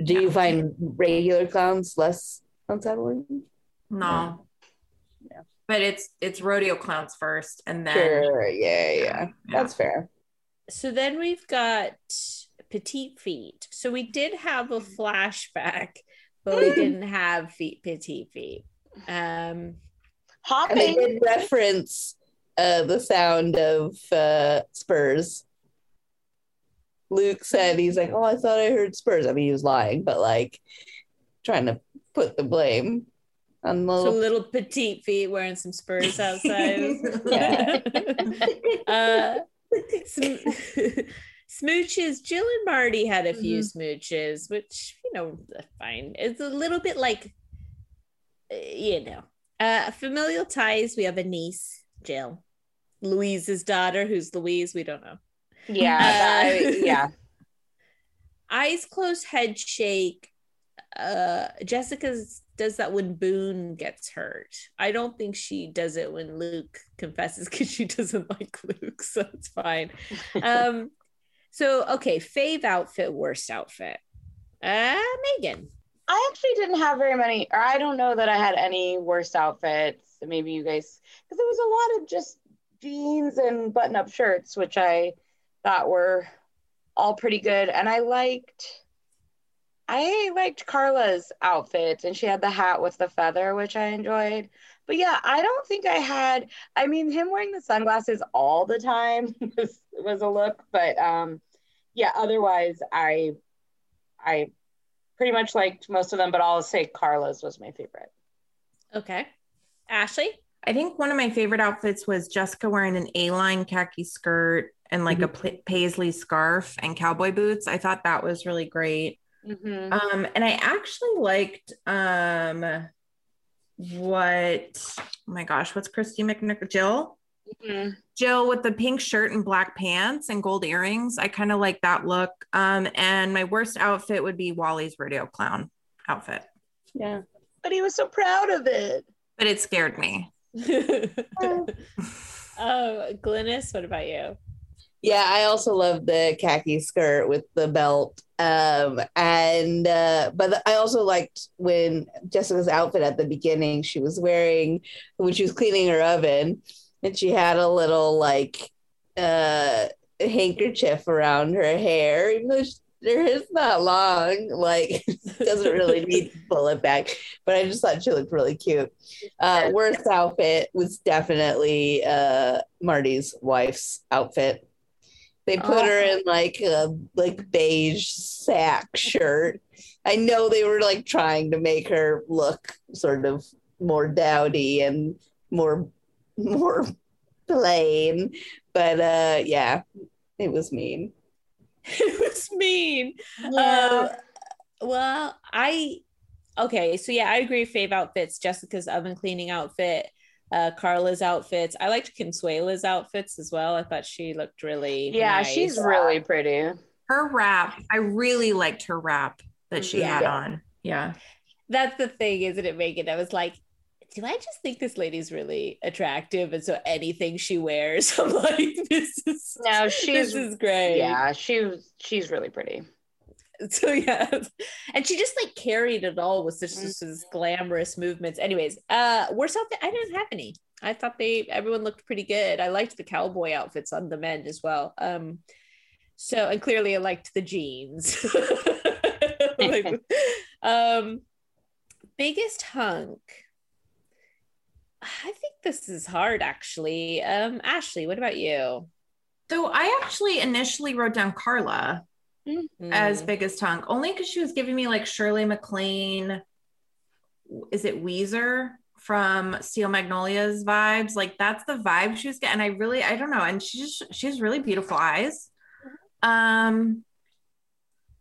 Do you find regular clowns less unsettling? No. Yeah. But it's it's rodeo clowns first and then Sure. Yeah, yeah. yeah. That's fair. So then we've got petite feet. So we did have a flashback, but we didn't have feet petite feet. Um, And Hopping. did reference uh, the sound of uh, Spurs. Luke said he's like, "Oh, I thought I heard Spurs." I mean, he was lying, but like trying to put the blame on the so little. little petite feet wearing some spurs outside. Uh, sm- smooches. Jill and Marty had a few smooches, which you know, fine. It's a little bit like, uh, you know, uh, familial ties. We have a niece, Jill, Louise's daughter, who's Louise. We don't know. Yeah. Uh, I- yeah. Eyes closed, head shake. Uh, Jessica's does that when Boone gets hurt. I don't think she does it when Luke confesses because she doesn't like Luke, so it's fine. Um, so okay, fave outfit, worst outfit. Uh, Megan. I actually didn't have very many, or I don't know that I had any worst outfits. Maybe you guys, because it was a lot of just jeans and button up shirts, which I thought were all pretty good. And I liked, I liked Carla's outfit, and she had the hat with the feather, which I enjoyed. But yeah, I don't think I had, I mean, him wearing the sunglasses all the time was, was a look, but um, yeah, otherwise, I, I pretty much liked most of them, but I'll say Carla's was my favorite. Okay. Ashley. I think one of my favorite outfits was Jessica wearing an A-line khaki skirt and like a paisley scarf and cowboy boots. I thought that was really great. Mm-hmm. Um, and I actually liked um what oh my gosh, what's Kristy McNichol Jill? Mm-hmm. Jill with the pink shirt and black pants and gold earrings. I kind of like that look. Um, and my worst outfit would be Wally's rodeo clown outfit, Yeah. But he was so proud of it. but it scared me. oh, Glynis, what about you? Yeah, I also love the khaki skirt with the belt. Um, and uh, but I also liked when Jessica's outfit at the beginning, she was wearing when she was cleaning her oven, and she had a little like uh handkerchief around her hair, even though she, her hair's not long, like doesn't really need to pull it back. But I just thought she looked really cute. Uh, worst outfit was definitely uh Marty's wife's outfit. They put her in like a like beige sack shirt. I know they were like trying to make her look sort of more dowdy and more more plain, but uh yeah, it was mean. it was mean. Uh, well, I okay, so yeah, I agree. Fave outfits, Jessica's oven cleaning outfit, uh, Carla's outfits. I liked Consuela's outfits as well. I thought she looked really Yeah, nice. she's really pretty. Her wrap, I really liked her wrap that she Yeah. had on. Yeah. That's the thing, isn't it, Megan? I was like, do I just think this lady's really attractive? And so anything she wears, I'm like, this is No, she's this is great. yeah, she she's really pretty. So yeah. And she just like carried it all with such, Mhm. such glamorous movements. Anyways, uh worst outfit, I didn't have any. I thought they everyone looked pretty good. I liked the cowboy outfits on the men as well. Um so and clearly I liked the jeans. Like, um biggest hunk. I think this is hard actually. Um Ashley, what about you? So I actually initially wrote down Carla as big as hunk, only because she was giving me like Shirley MacLaine. Is it Ouiser from Steel Magnolias vibes? Like that's the vibe she was getting. I really, I don't know. And she just she has really beautiful eyes. Um,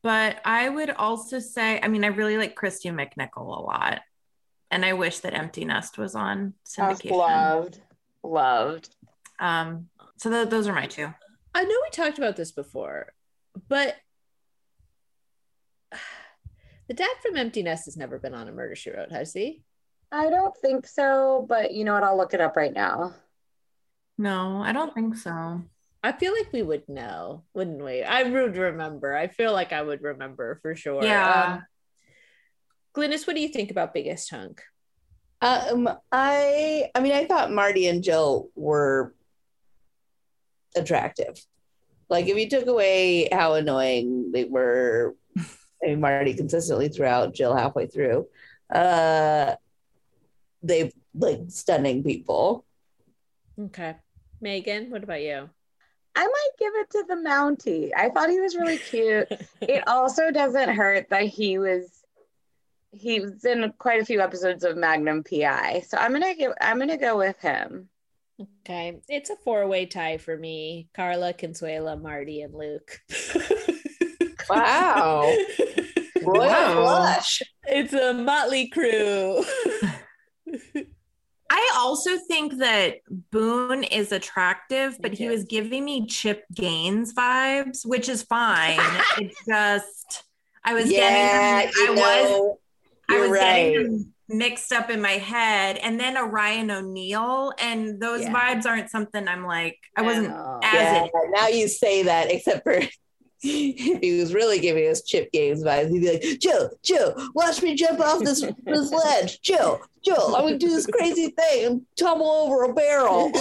but I would also say, I mean, I really like Kristy McNichol a lot. And I wish that Empty Nest was on syndication. loved, loved. Um, so th- those are my two. I know we talked about this before, but the dad from Empty Nest has never been on a murder she wrote, has he? I don't think so, but you know what? I'll look it up right now. No, I don't think so. I feel like we would know, wouldn't we? I would remember. I feel like I would remember for sure. Yeah. Um, Glynis, what do you think about Biggest Hunk? Um, I I mean, I thought Marty and Jill were attractive. Like, if you took away how annoying they were, I mean, Marty consistently throughout, Jill halfway through, uh, they like stunning people. Okay. Megan, what about you? I might give it to the Mountie. I thought he was really cute. it also doesn't hurt that he was he was in quite a few episodes of Magnum PI. So I'm gonna give I'm gonna go with him. okay. It's a four way tie for me Carla, Consuela, Marty, and Luke. Wow. Royal Wow. blush. it's a motley crew. I also think that Boone is attractive, but he was giving me Chip Gaines vibes, which is fine. it's just I was Yeah, getting you I was know, I you're was right. getting them mixed up in my head, and then Orion O'Neill, and those Yeah. vibes aren't something I'm like I wasn't Oh. as Yeah, it. now you say that, except for if he was really giving us Chip Gaines vibes, he'd be like, Joe, Joe, watch me jump off this, this ledge. Joe, Joe, I'm gonna do this crazy thing and tumble over a barrel.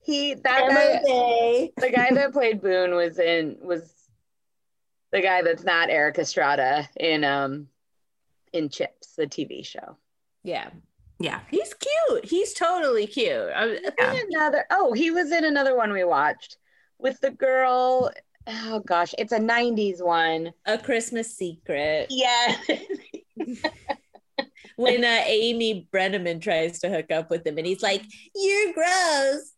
he that guy Birthday. the guy that played Boone was in was the guy that's not Erik Estrada in um in Chips, the TV show. yeah. Yeah, He's cute. He's totally cute. I, Yeah. Another oh, he was in another one we watched with the girl. Oh gosh, it's a 90s one. a Christmas secret. Yeah. when uh, Amy Brenneman tries to hook up with him, and he's like, "You're gross."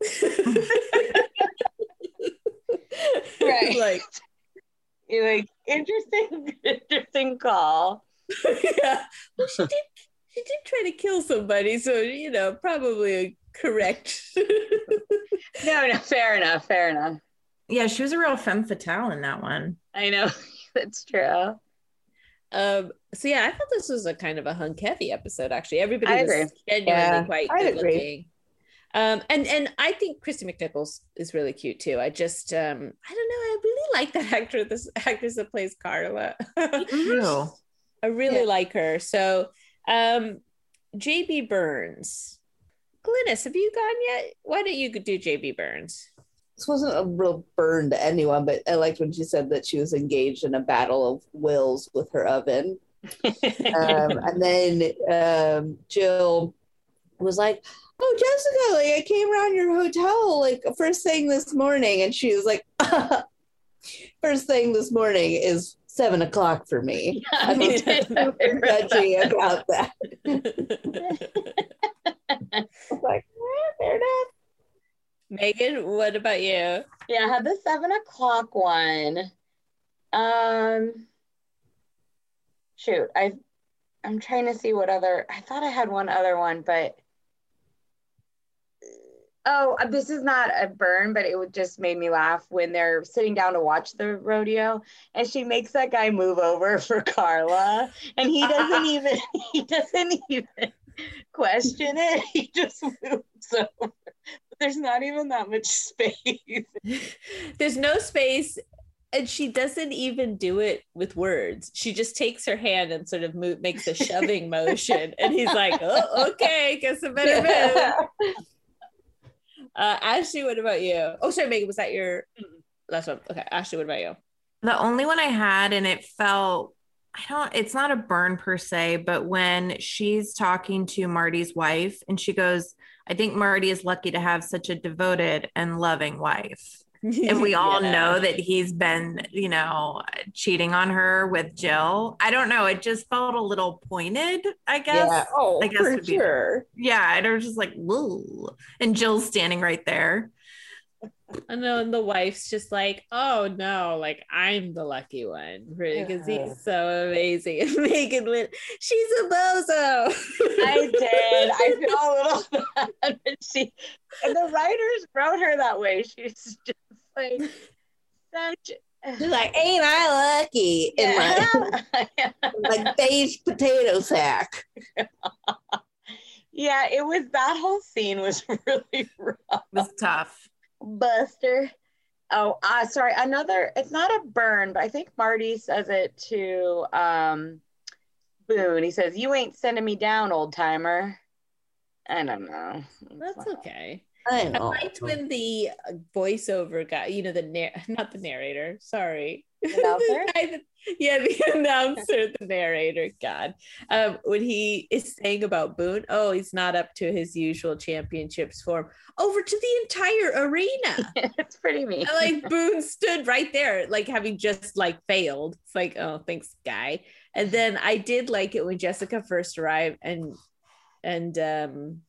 Right. like, You're like interesting, interesting call. yeah. Well, she did. She did try to kill somebody, so you know, probably correct. No, no, fair enough, fair enough. Yeah, she was a real femme fatale in that one. I know that's true. um. So yeah, I thought this was a kind of a hunk heavy episode. Actually, everybody I was agree. genuinely Yeah, quite I'd good agree. looking. Um, and and I think Kristy McNichols is really cute too. I just um, I don't know. I really like that actor, this actress that plays Carla. Ew. I really Yeah. like her. So, um, JB Burns. Glynis, have you gone yet? Why don't you do JB Burns? This wasn't a real burn to anyone, but I liked when she said that she was engaged in a battle of wills with her oven. um, and then um, Jill was like, "Oh, Jessica, like I came around your hotel like first thing this morning," and she was like, first thing this morning is seven o'clock for me." I was super judgy about that. I was like, eh, fair enough. Megan, what about you? Yeah, I had the seven o'clock one. Um, shoot, I, I'm trying to see what other. I thought I had one other one, but Oh, uh, this is not a burn, but it would just made me laugh when they're sitting down to watch the rodeo, and she makes that guy move over for Carla, and he doesn't even he doesn't even question it. He just moves over. There's not even that much space. There's no space. And she doesn't even do it with words. She just takes her hand and sort of move, makes a shoving motion. And he's like, oh, okay, guess I better move. Uh, Ashley, what about you? Oh, sorry, Megan, was that your last one? Okay, Ashley, what about you? The only one I had, and it felt, I don't, it's not a burn per se, but when she's talking to Marty's wife and she goes, I think Marty is lucky to have such a devoted and loving wife. And we all Yeah. know that he's been, you know, cheating on her with Jill. I don't know. It just felt a little pointed, I guess. Yeah. Oh, I guess for would be- sure. Yeah. And I was just like, whoa. And Jill's standing right there. I know, and the wife's just like, oh no, like I'm the lucky one because Yeah. he's so amazing. And Megan went, she's a bozo. I did. I feel a little bad, but she and the writers wrote her that way. She's just like such. She's like, ain't I lucky in my, Yeah. my beige potato sack? yeah, it was that whole scene was really rough. It was tough. Buster. Oh, uh, sorry. Another. It's not a burn, but I think Marty says it to um, Boone. He says, "You ain't sending me down, old timer." I don't know. That's okay. I I know. liked when the voiceover guy, you know, the nar- not the narrator, sorry. The yeah, the announcer, the narrator, God. Um, when he is saying about Boone, oh, he's not up to his usual championships form. Over to the entire arena. it's pretty mean. And, like Boone stood right there, like having just like failed. It's like, oh, thanks, guy. And then I did like it when Jessica first arrived and and um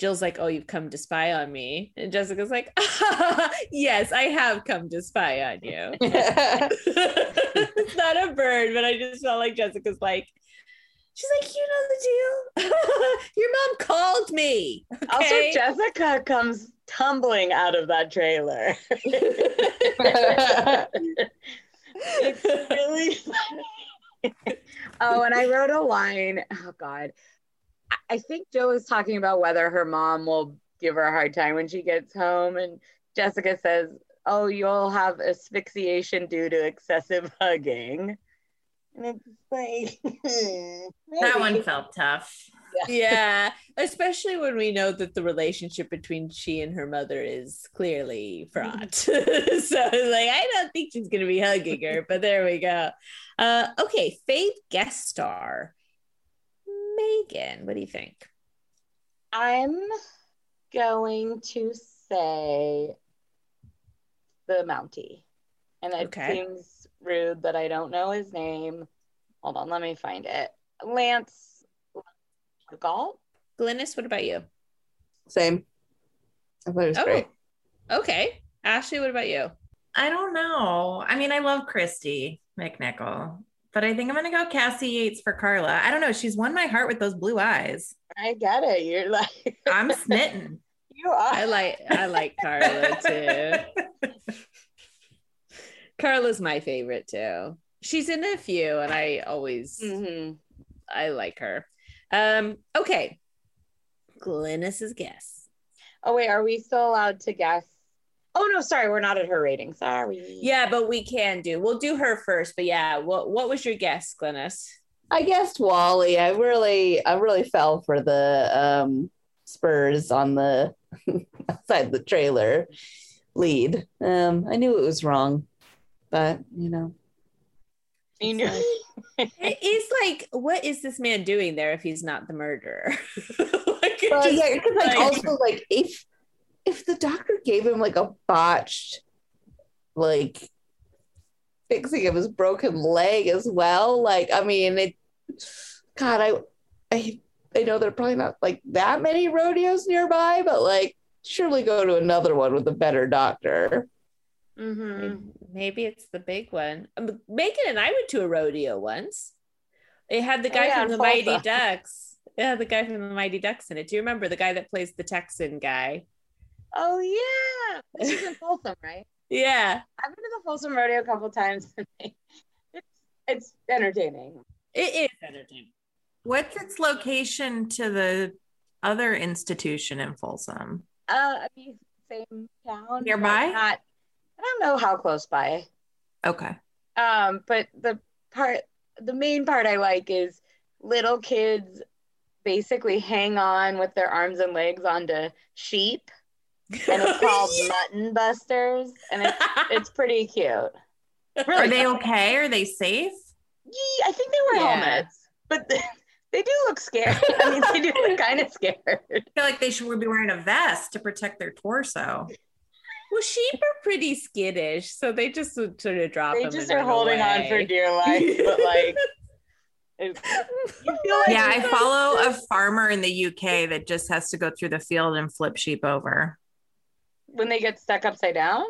Jill's like, Oh, you've come to spy on me. And Jessica's like, Yes, I have come to spy on you. it's not a bird, but I just felt like Jessica's like, She's like, you know the deal. Your mom called me. Also. Jessica comes tumbling out of that trailer. it's really funny. oh, and I wrote a line. Oh God, I- I think Joe is talking about whether her mom will give her a hard time when she gets home, and Jessica says, "Oh, you'll have asphyxiation due to excessive hugging." And it's like That one felt tough. yeah. Especially when we know that the relationship between she and her mother is clearly fraught. So it's like i don't think she's going to be hugging her but there we go. Uh okay faith guest star megan what do you think I'm going to say the Mountie. And it Okay. seems rude that I don't know his name. Hold on, let me find it. Lance Galt? glynis what about you Same. I thought it was oh great. okay ashley what about you I don't know. I mean, I love Kristy McNichol, but I think I'm gonna go Cassie Yates for Carla. I don't know. She's won my heart with those blue eyes. I get it. You're like I'm smitten. you are. i like i like carla too carla's my favorite too she's in a few and i always Mhm. I like her. Um, okay. Glynis's guess. Oh wait, are we still allowed to guess? Oh no, sorry, we're not at her rating. Sorry. Yeah, but we can do. We'll do her first. But yeah, what what was your guess, Glynis? I guessed Wally. I really, I really fell for the um, Spurs on the outside the trailer lead. Um, I knew it was wrong, but you know, You know- It is like, what is this man doing there if he's not the murderer? like, well, just- yeah, because like, like- also like if if the doctor gave him like a botched like fixing of his broken leg as well, like I mean it. God, I I I know there are probably not like that many rodeos nearby, but like surely go to another one with a better doctor. Mhm. Maybe it's the big one. Um, Megan and I went to a rodeo once. It had the Oh, guy yeah, from the Mighty Ducks. Yeah, the guy from the Mighty Ducks in it. Do you remember the guy that plays the Texan guy? Oh yeah, this is in Folsom, right? Yeah, I've been to the Folsom Rodeo a couple times. it's it's entertaining. it is entertaining. What's its location to the other institution in Folsom? Uh, I mean, same town Nearby? Not, I don't know how close by. Okay. Um, but the part, the main part I like is little kids basically hang on with their arms and legs onto sheep, and it's called mutton busters, and it's it's pretty cute. Are they okay? Are they safe? Yeah, I think they wear Yeah. helmets, but they, they do look scared. I mean, they do look kind of scared. I feel like they should be wearing a vest to protect their torso. Well, sheep are pretty skittish, so they just would sort of drop They them just are run holding on for dear life, but like, you feel like Yeah, I follow a farmer in the UK that just has to go through the field and flip sheep over. When they get stuck upside down.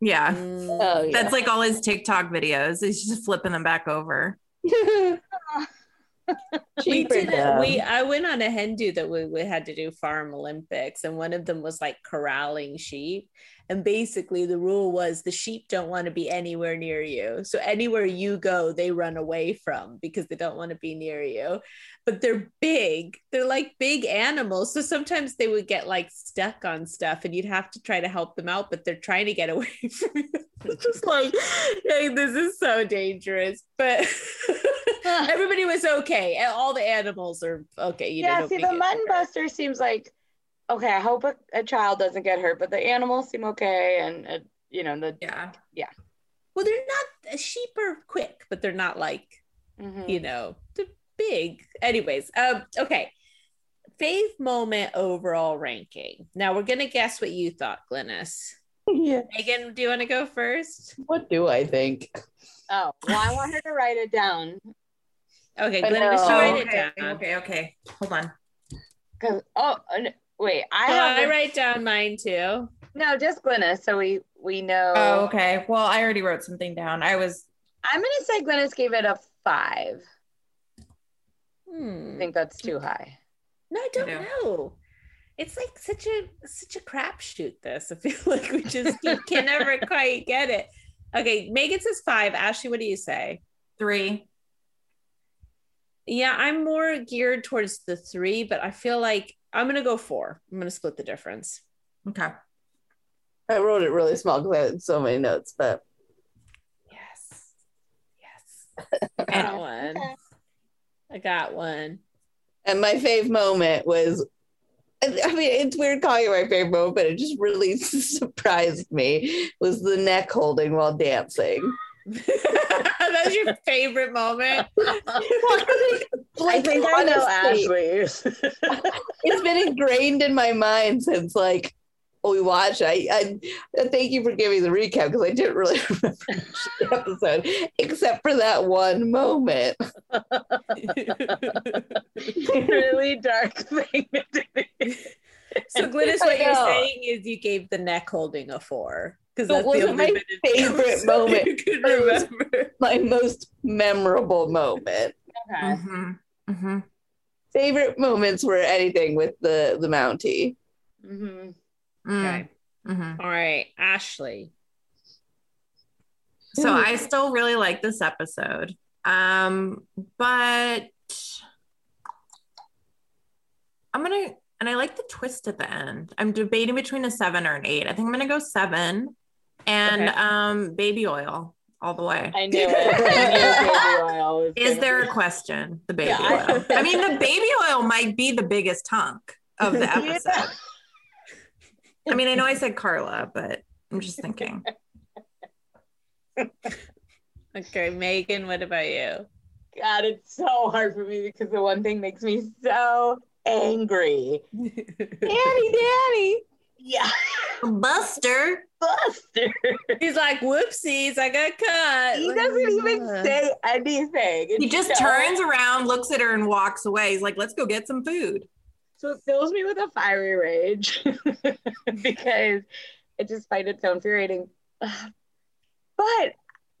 Yeah. Mm. Oh yeah. That's like all his TikTok videos. He's just flipping them back over. we did it. We I went on a hen do that we, we had to do farm Olympics, and one of them was like corralling sheep. And basically, the rule was the sheep don't want to be anywhere near you. So anywhere you go, they run away from because they don't want to be near you. But they're big. They're like big animals. So sometimes they would get like stuck on stuff, and you'd have to try to help them out. But they're trying to get away from you. It's just like, hey, this is so dangerous. But everybody was okay. All the animals are okay. You yeah, see, the mutton buster seems like okay. I hope a, a child doesn't get hurt, but the animals seem okay, and uh, you know the Yeah. Yeah. Well, they're not sheep are quick, but they're not like mhm. you know they're big. Anyways, um, okay. Fave moment overall ranking. Now we're gonna guess what you thought, Glynis. yeah. Megan, do you want to go first? What do I think? Oh, well, I want her to write it down Okay, I Glynis, know. you write it okay, down. okay, okay. Hold on. because oh n- wait, I So have I a- write down mine too. no just Glynis, so we we know. Oh, okay. Well, I already wrote something down. I was I'm gonna say Glynis gave it a five. Hmm. I think that's too high. No, I don't do. know. It's like such a such a crapshoot. This I feel like we just you can never quite get it. Okay, Megan says five. Ashley, what do you say? three. Yeah, I'm more geared towards the three, but I feel like I'm gonna go four. I'm gonna split the difference. Okay. I wrote it really small because I had so many notes, but Yes, yes. I got one. I got one. and my fave moment was I I mean, it's weird calling it my favorite moment, but it just really surprised me. Was the neck holding while dancing? That's your favorite moment. I Like, think I know honestly, Ashley's. It's been ingrained in my mind since like oh, we watched. I, I uh, thank you for giving the recap because I didn't really remember the episode except for that one moment. really dark thing to do. So, Glynis, what you're saying is you gave the neck holding a four because It that's wasn't only my favorite moment, you could it was- remember. My most memorable moment. Okay. Mm-hmm. Mm-hmm. Favorite moments were anything with the the Mountie. hmm Okay. Mm-hmm. All right, Ashley. So I still really like this episode. Um, but I'm gonna and I like the twist at the end. I'm debating between a seven or an eight. I think I'm gonna go seven and Okay. um baby oil all the way. I knew it. I knew baby oil Is there be- a question? The baby Yeah. oil. I mean, the baby oil might be the biggest hunk of the episode. I mean, I know I said Carla, but I'm just thinking. Okay, Megan, what about you? God, it's so hard for me because the one thing makes me so angry. Daddy, daddy. Yeah, Buster. Buster. He's like, whoopsies, I got cut. He doesn't even say anything. He just so- turns around, looks at her, and walks away. He's like, let's go get some food. So it fills me with a fiery rage because it just find it so infuriating. But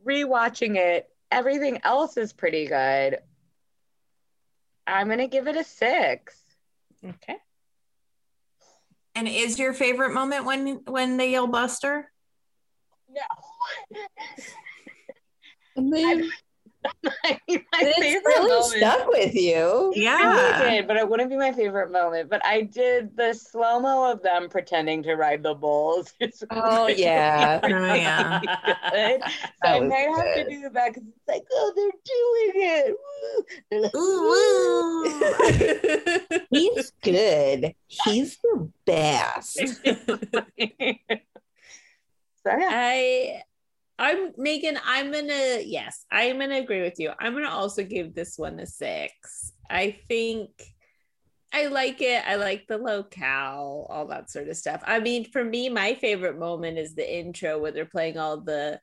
rewatching it, everything else is pretty good. I'm gonna give it a six. Okay. And is your favorite moment when when they yell Buster? No. And then I mean, my it's favorite really moment. stuck with you. It Yeah. really did, but it wouldn't be my favorite moment. But I did the slow mo of them pretending to ride the bulls. It's Oh really yeah. Oh, yeah. good. So I was might have to do that because it's like, oh, they're doing it. Woo. They're like, Ooh, woo. He's good. He's the best. so yeah, I I'm Megan, I'm gonna yes, I'm gonna agree with you. I'm gonna also give this one a six. I think I like it. I like the locale, all that sort of stuff. I mean, for me, my favorite moment is the intro where they're playing all the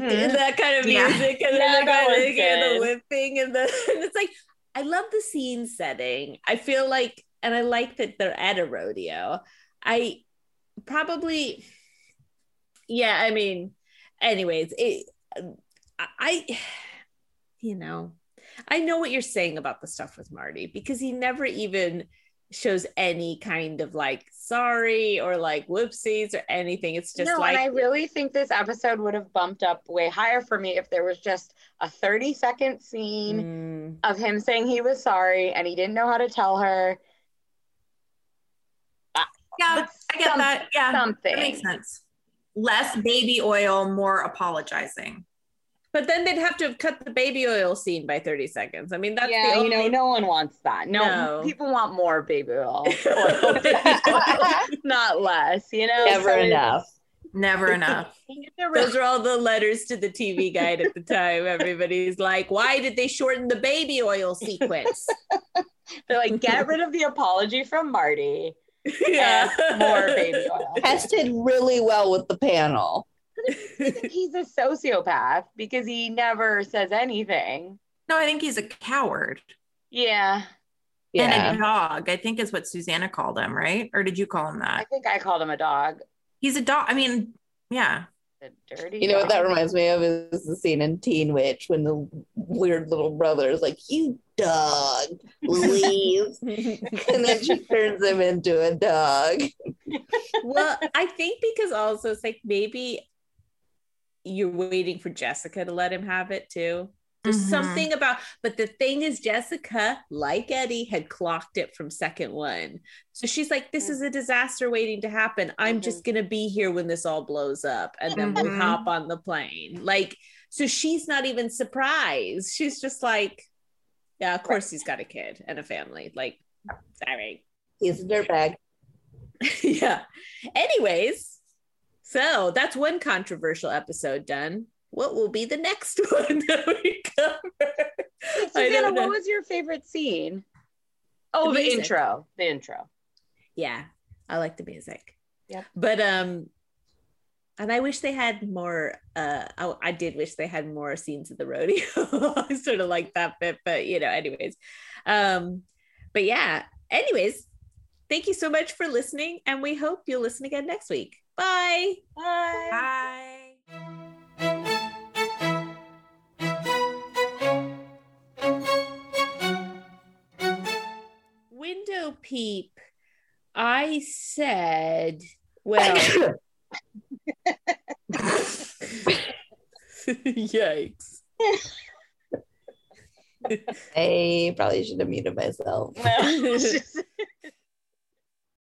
mm-hmm. that kind of Yeah. music and then that was they're going and the whipping and the and it's like I love the scene setting. I feel like and I like that they're at a rodeo. I probably yeah, I mean anyways, it I you know, I know what you're saying about the stuff with Marty because he never even shows any kind of like sorry or like whoopsies or anything. It's just no, like and I really think this episode would have bumped up way higher for me if there was just a 30 second scene Mm, of him saying he was sorry and he didn't know how to tell her Yeah, I get Some- that. Yeah, something. that makes sense. Less baby oil, more apologizing. but then they'd have to have cut the baby oil scene by 30 seconds. I mean, that's yeah, the only you know, no one wants that. No, No. people want more baby oil, oil, not less. You know, Never So enough. Never enough. Those are all the letters to the TV guide at the time. Everybody's like, why did they shorten the baby oil sequence? They're like, get rid of the apology from Marty. yeah. and more baby oil. Tested really well with the panel. He's a sociopath because he never says anything. No, I think he's a coward Yeah, Yeah. and a dog. I think is what Susanna called him, right? Or did you call him that? I think I called him a dog. He's a dog. I mean, yeah. A dirty. You know what that reminds me of is the scene in Teen Witch when the weird little brother is like, "You dog, Louise," and then she turns him into a dog. well, I think because also it's like maybe you're waiting for Jessica to let him have it too. There's Mhm. something about, but the thing is, Jessica, like Eddie, had clocked it from second one. So she's like, This is a disaster waiting to happen. I'm just going to be here when this all blows up and then we'll Mhm. hop on the plane. Like, so she's not even surprised. She's just like, Yeah, of course he's got a kid and a family. Like, sorry. He's a dirtbag. yeah. Anyways, so that's one controversial episode done. What will be the next one that we cover? I Susanna, what was your favorite scene? Oh, The the, intro. The intro. yeah, I like the music. Yep. But um, and I wish they had more. Uh, I, I did wish they had more scenes of the rodeo. I sort of like that bit, but you know, anyways. Um, but yeah. Anyways, thank you so much for listening, and we hope you'll listen again next week. Bye. Bye. Bye. window peep i said well yikes I probably should have muted myself. No, just-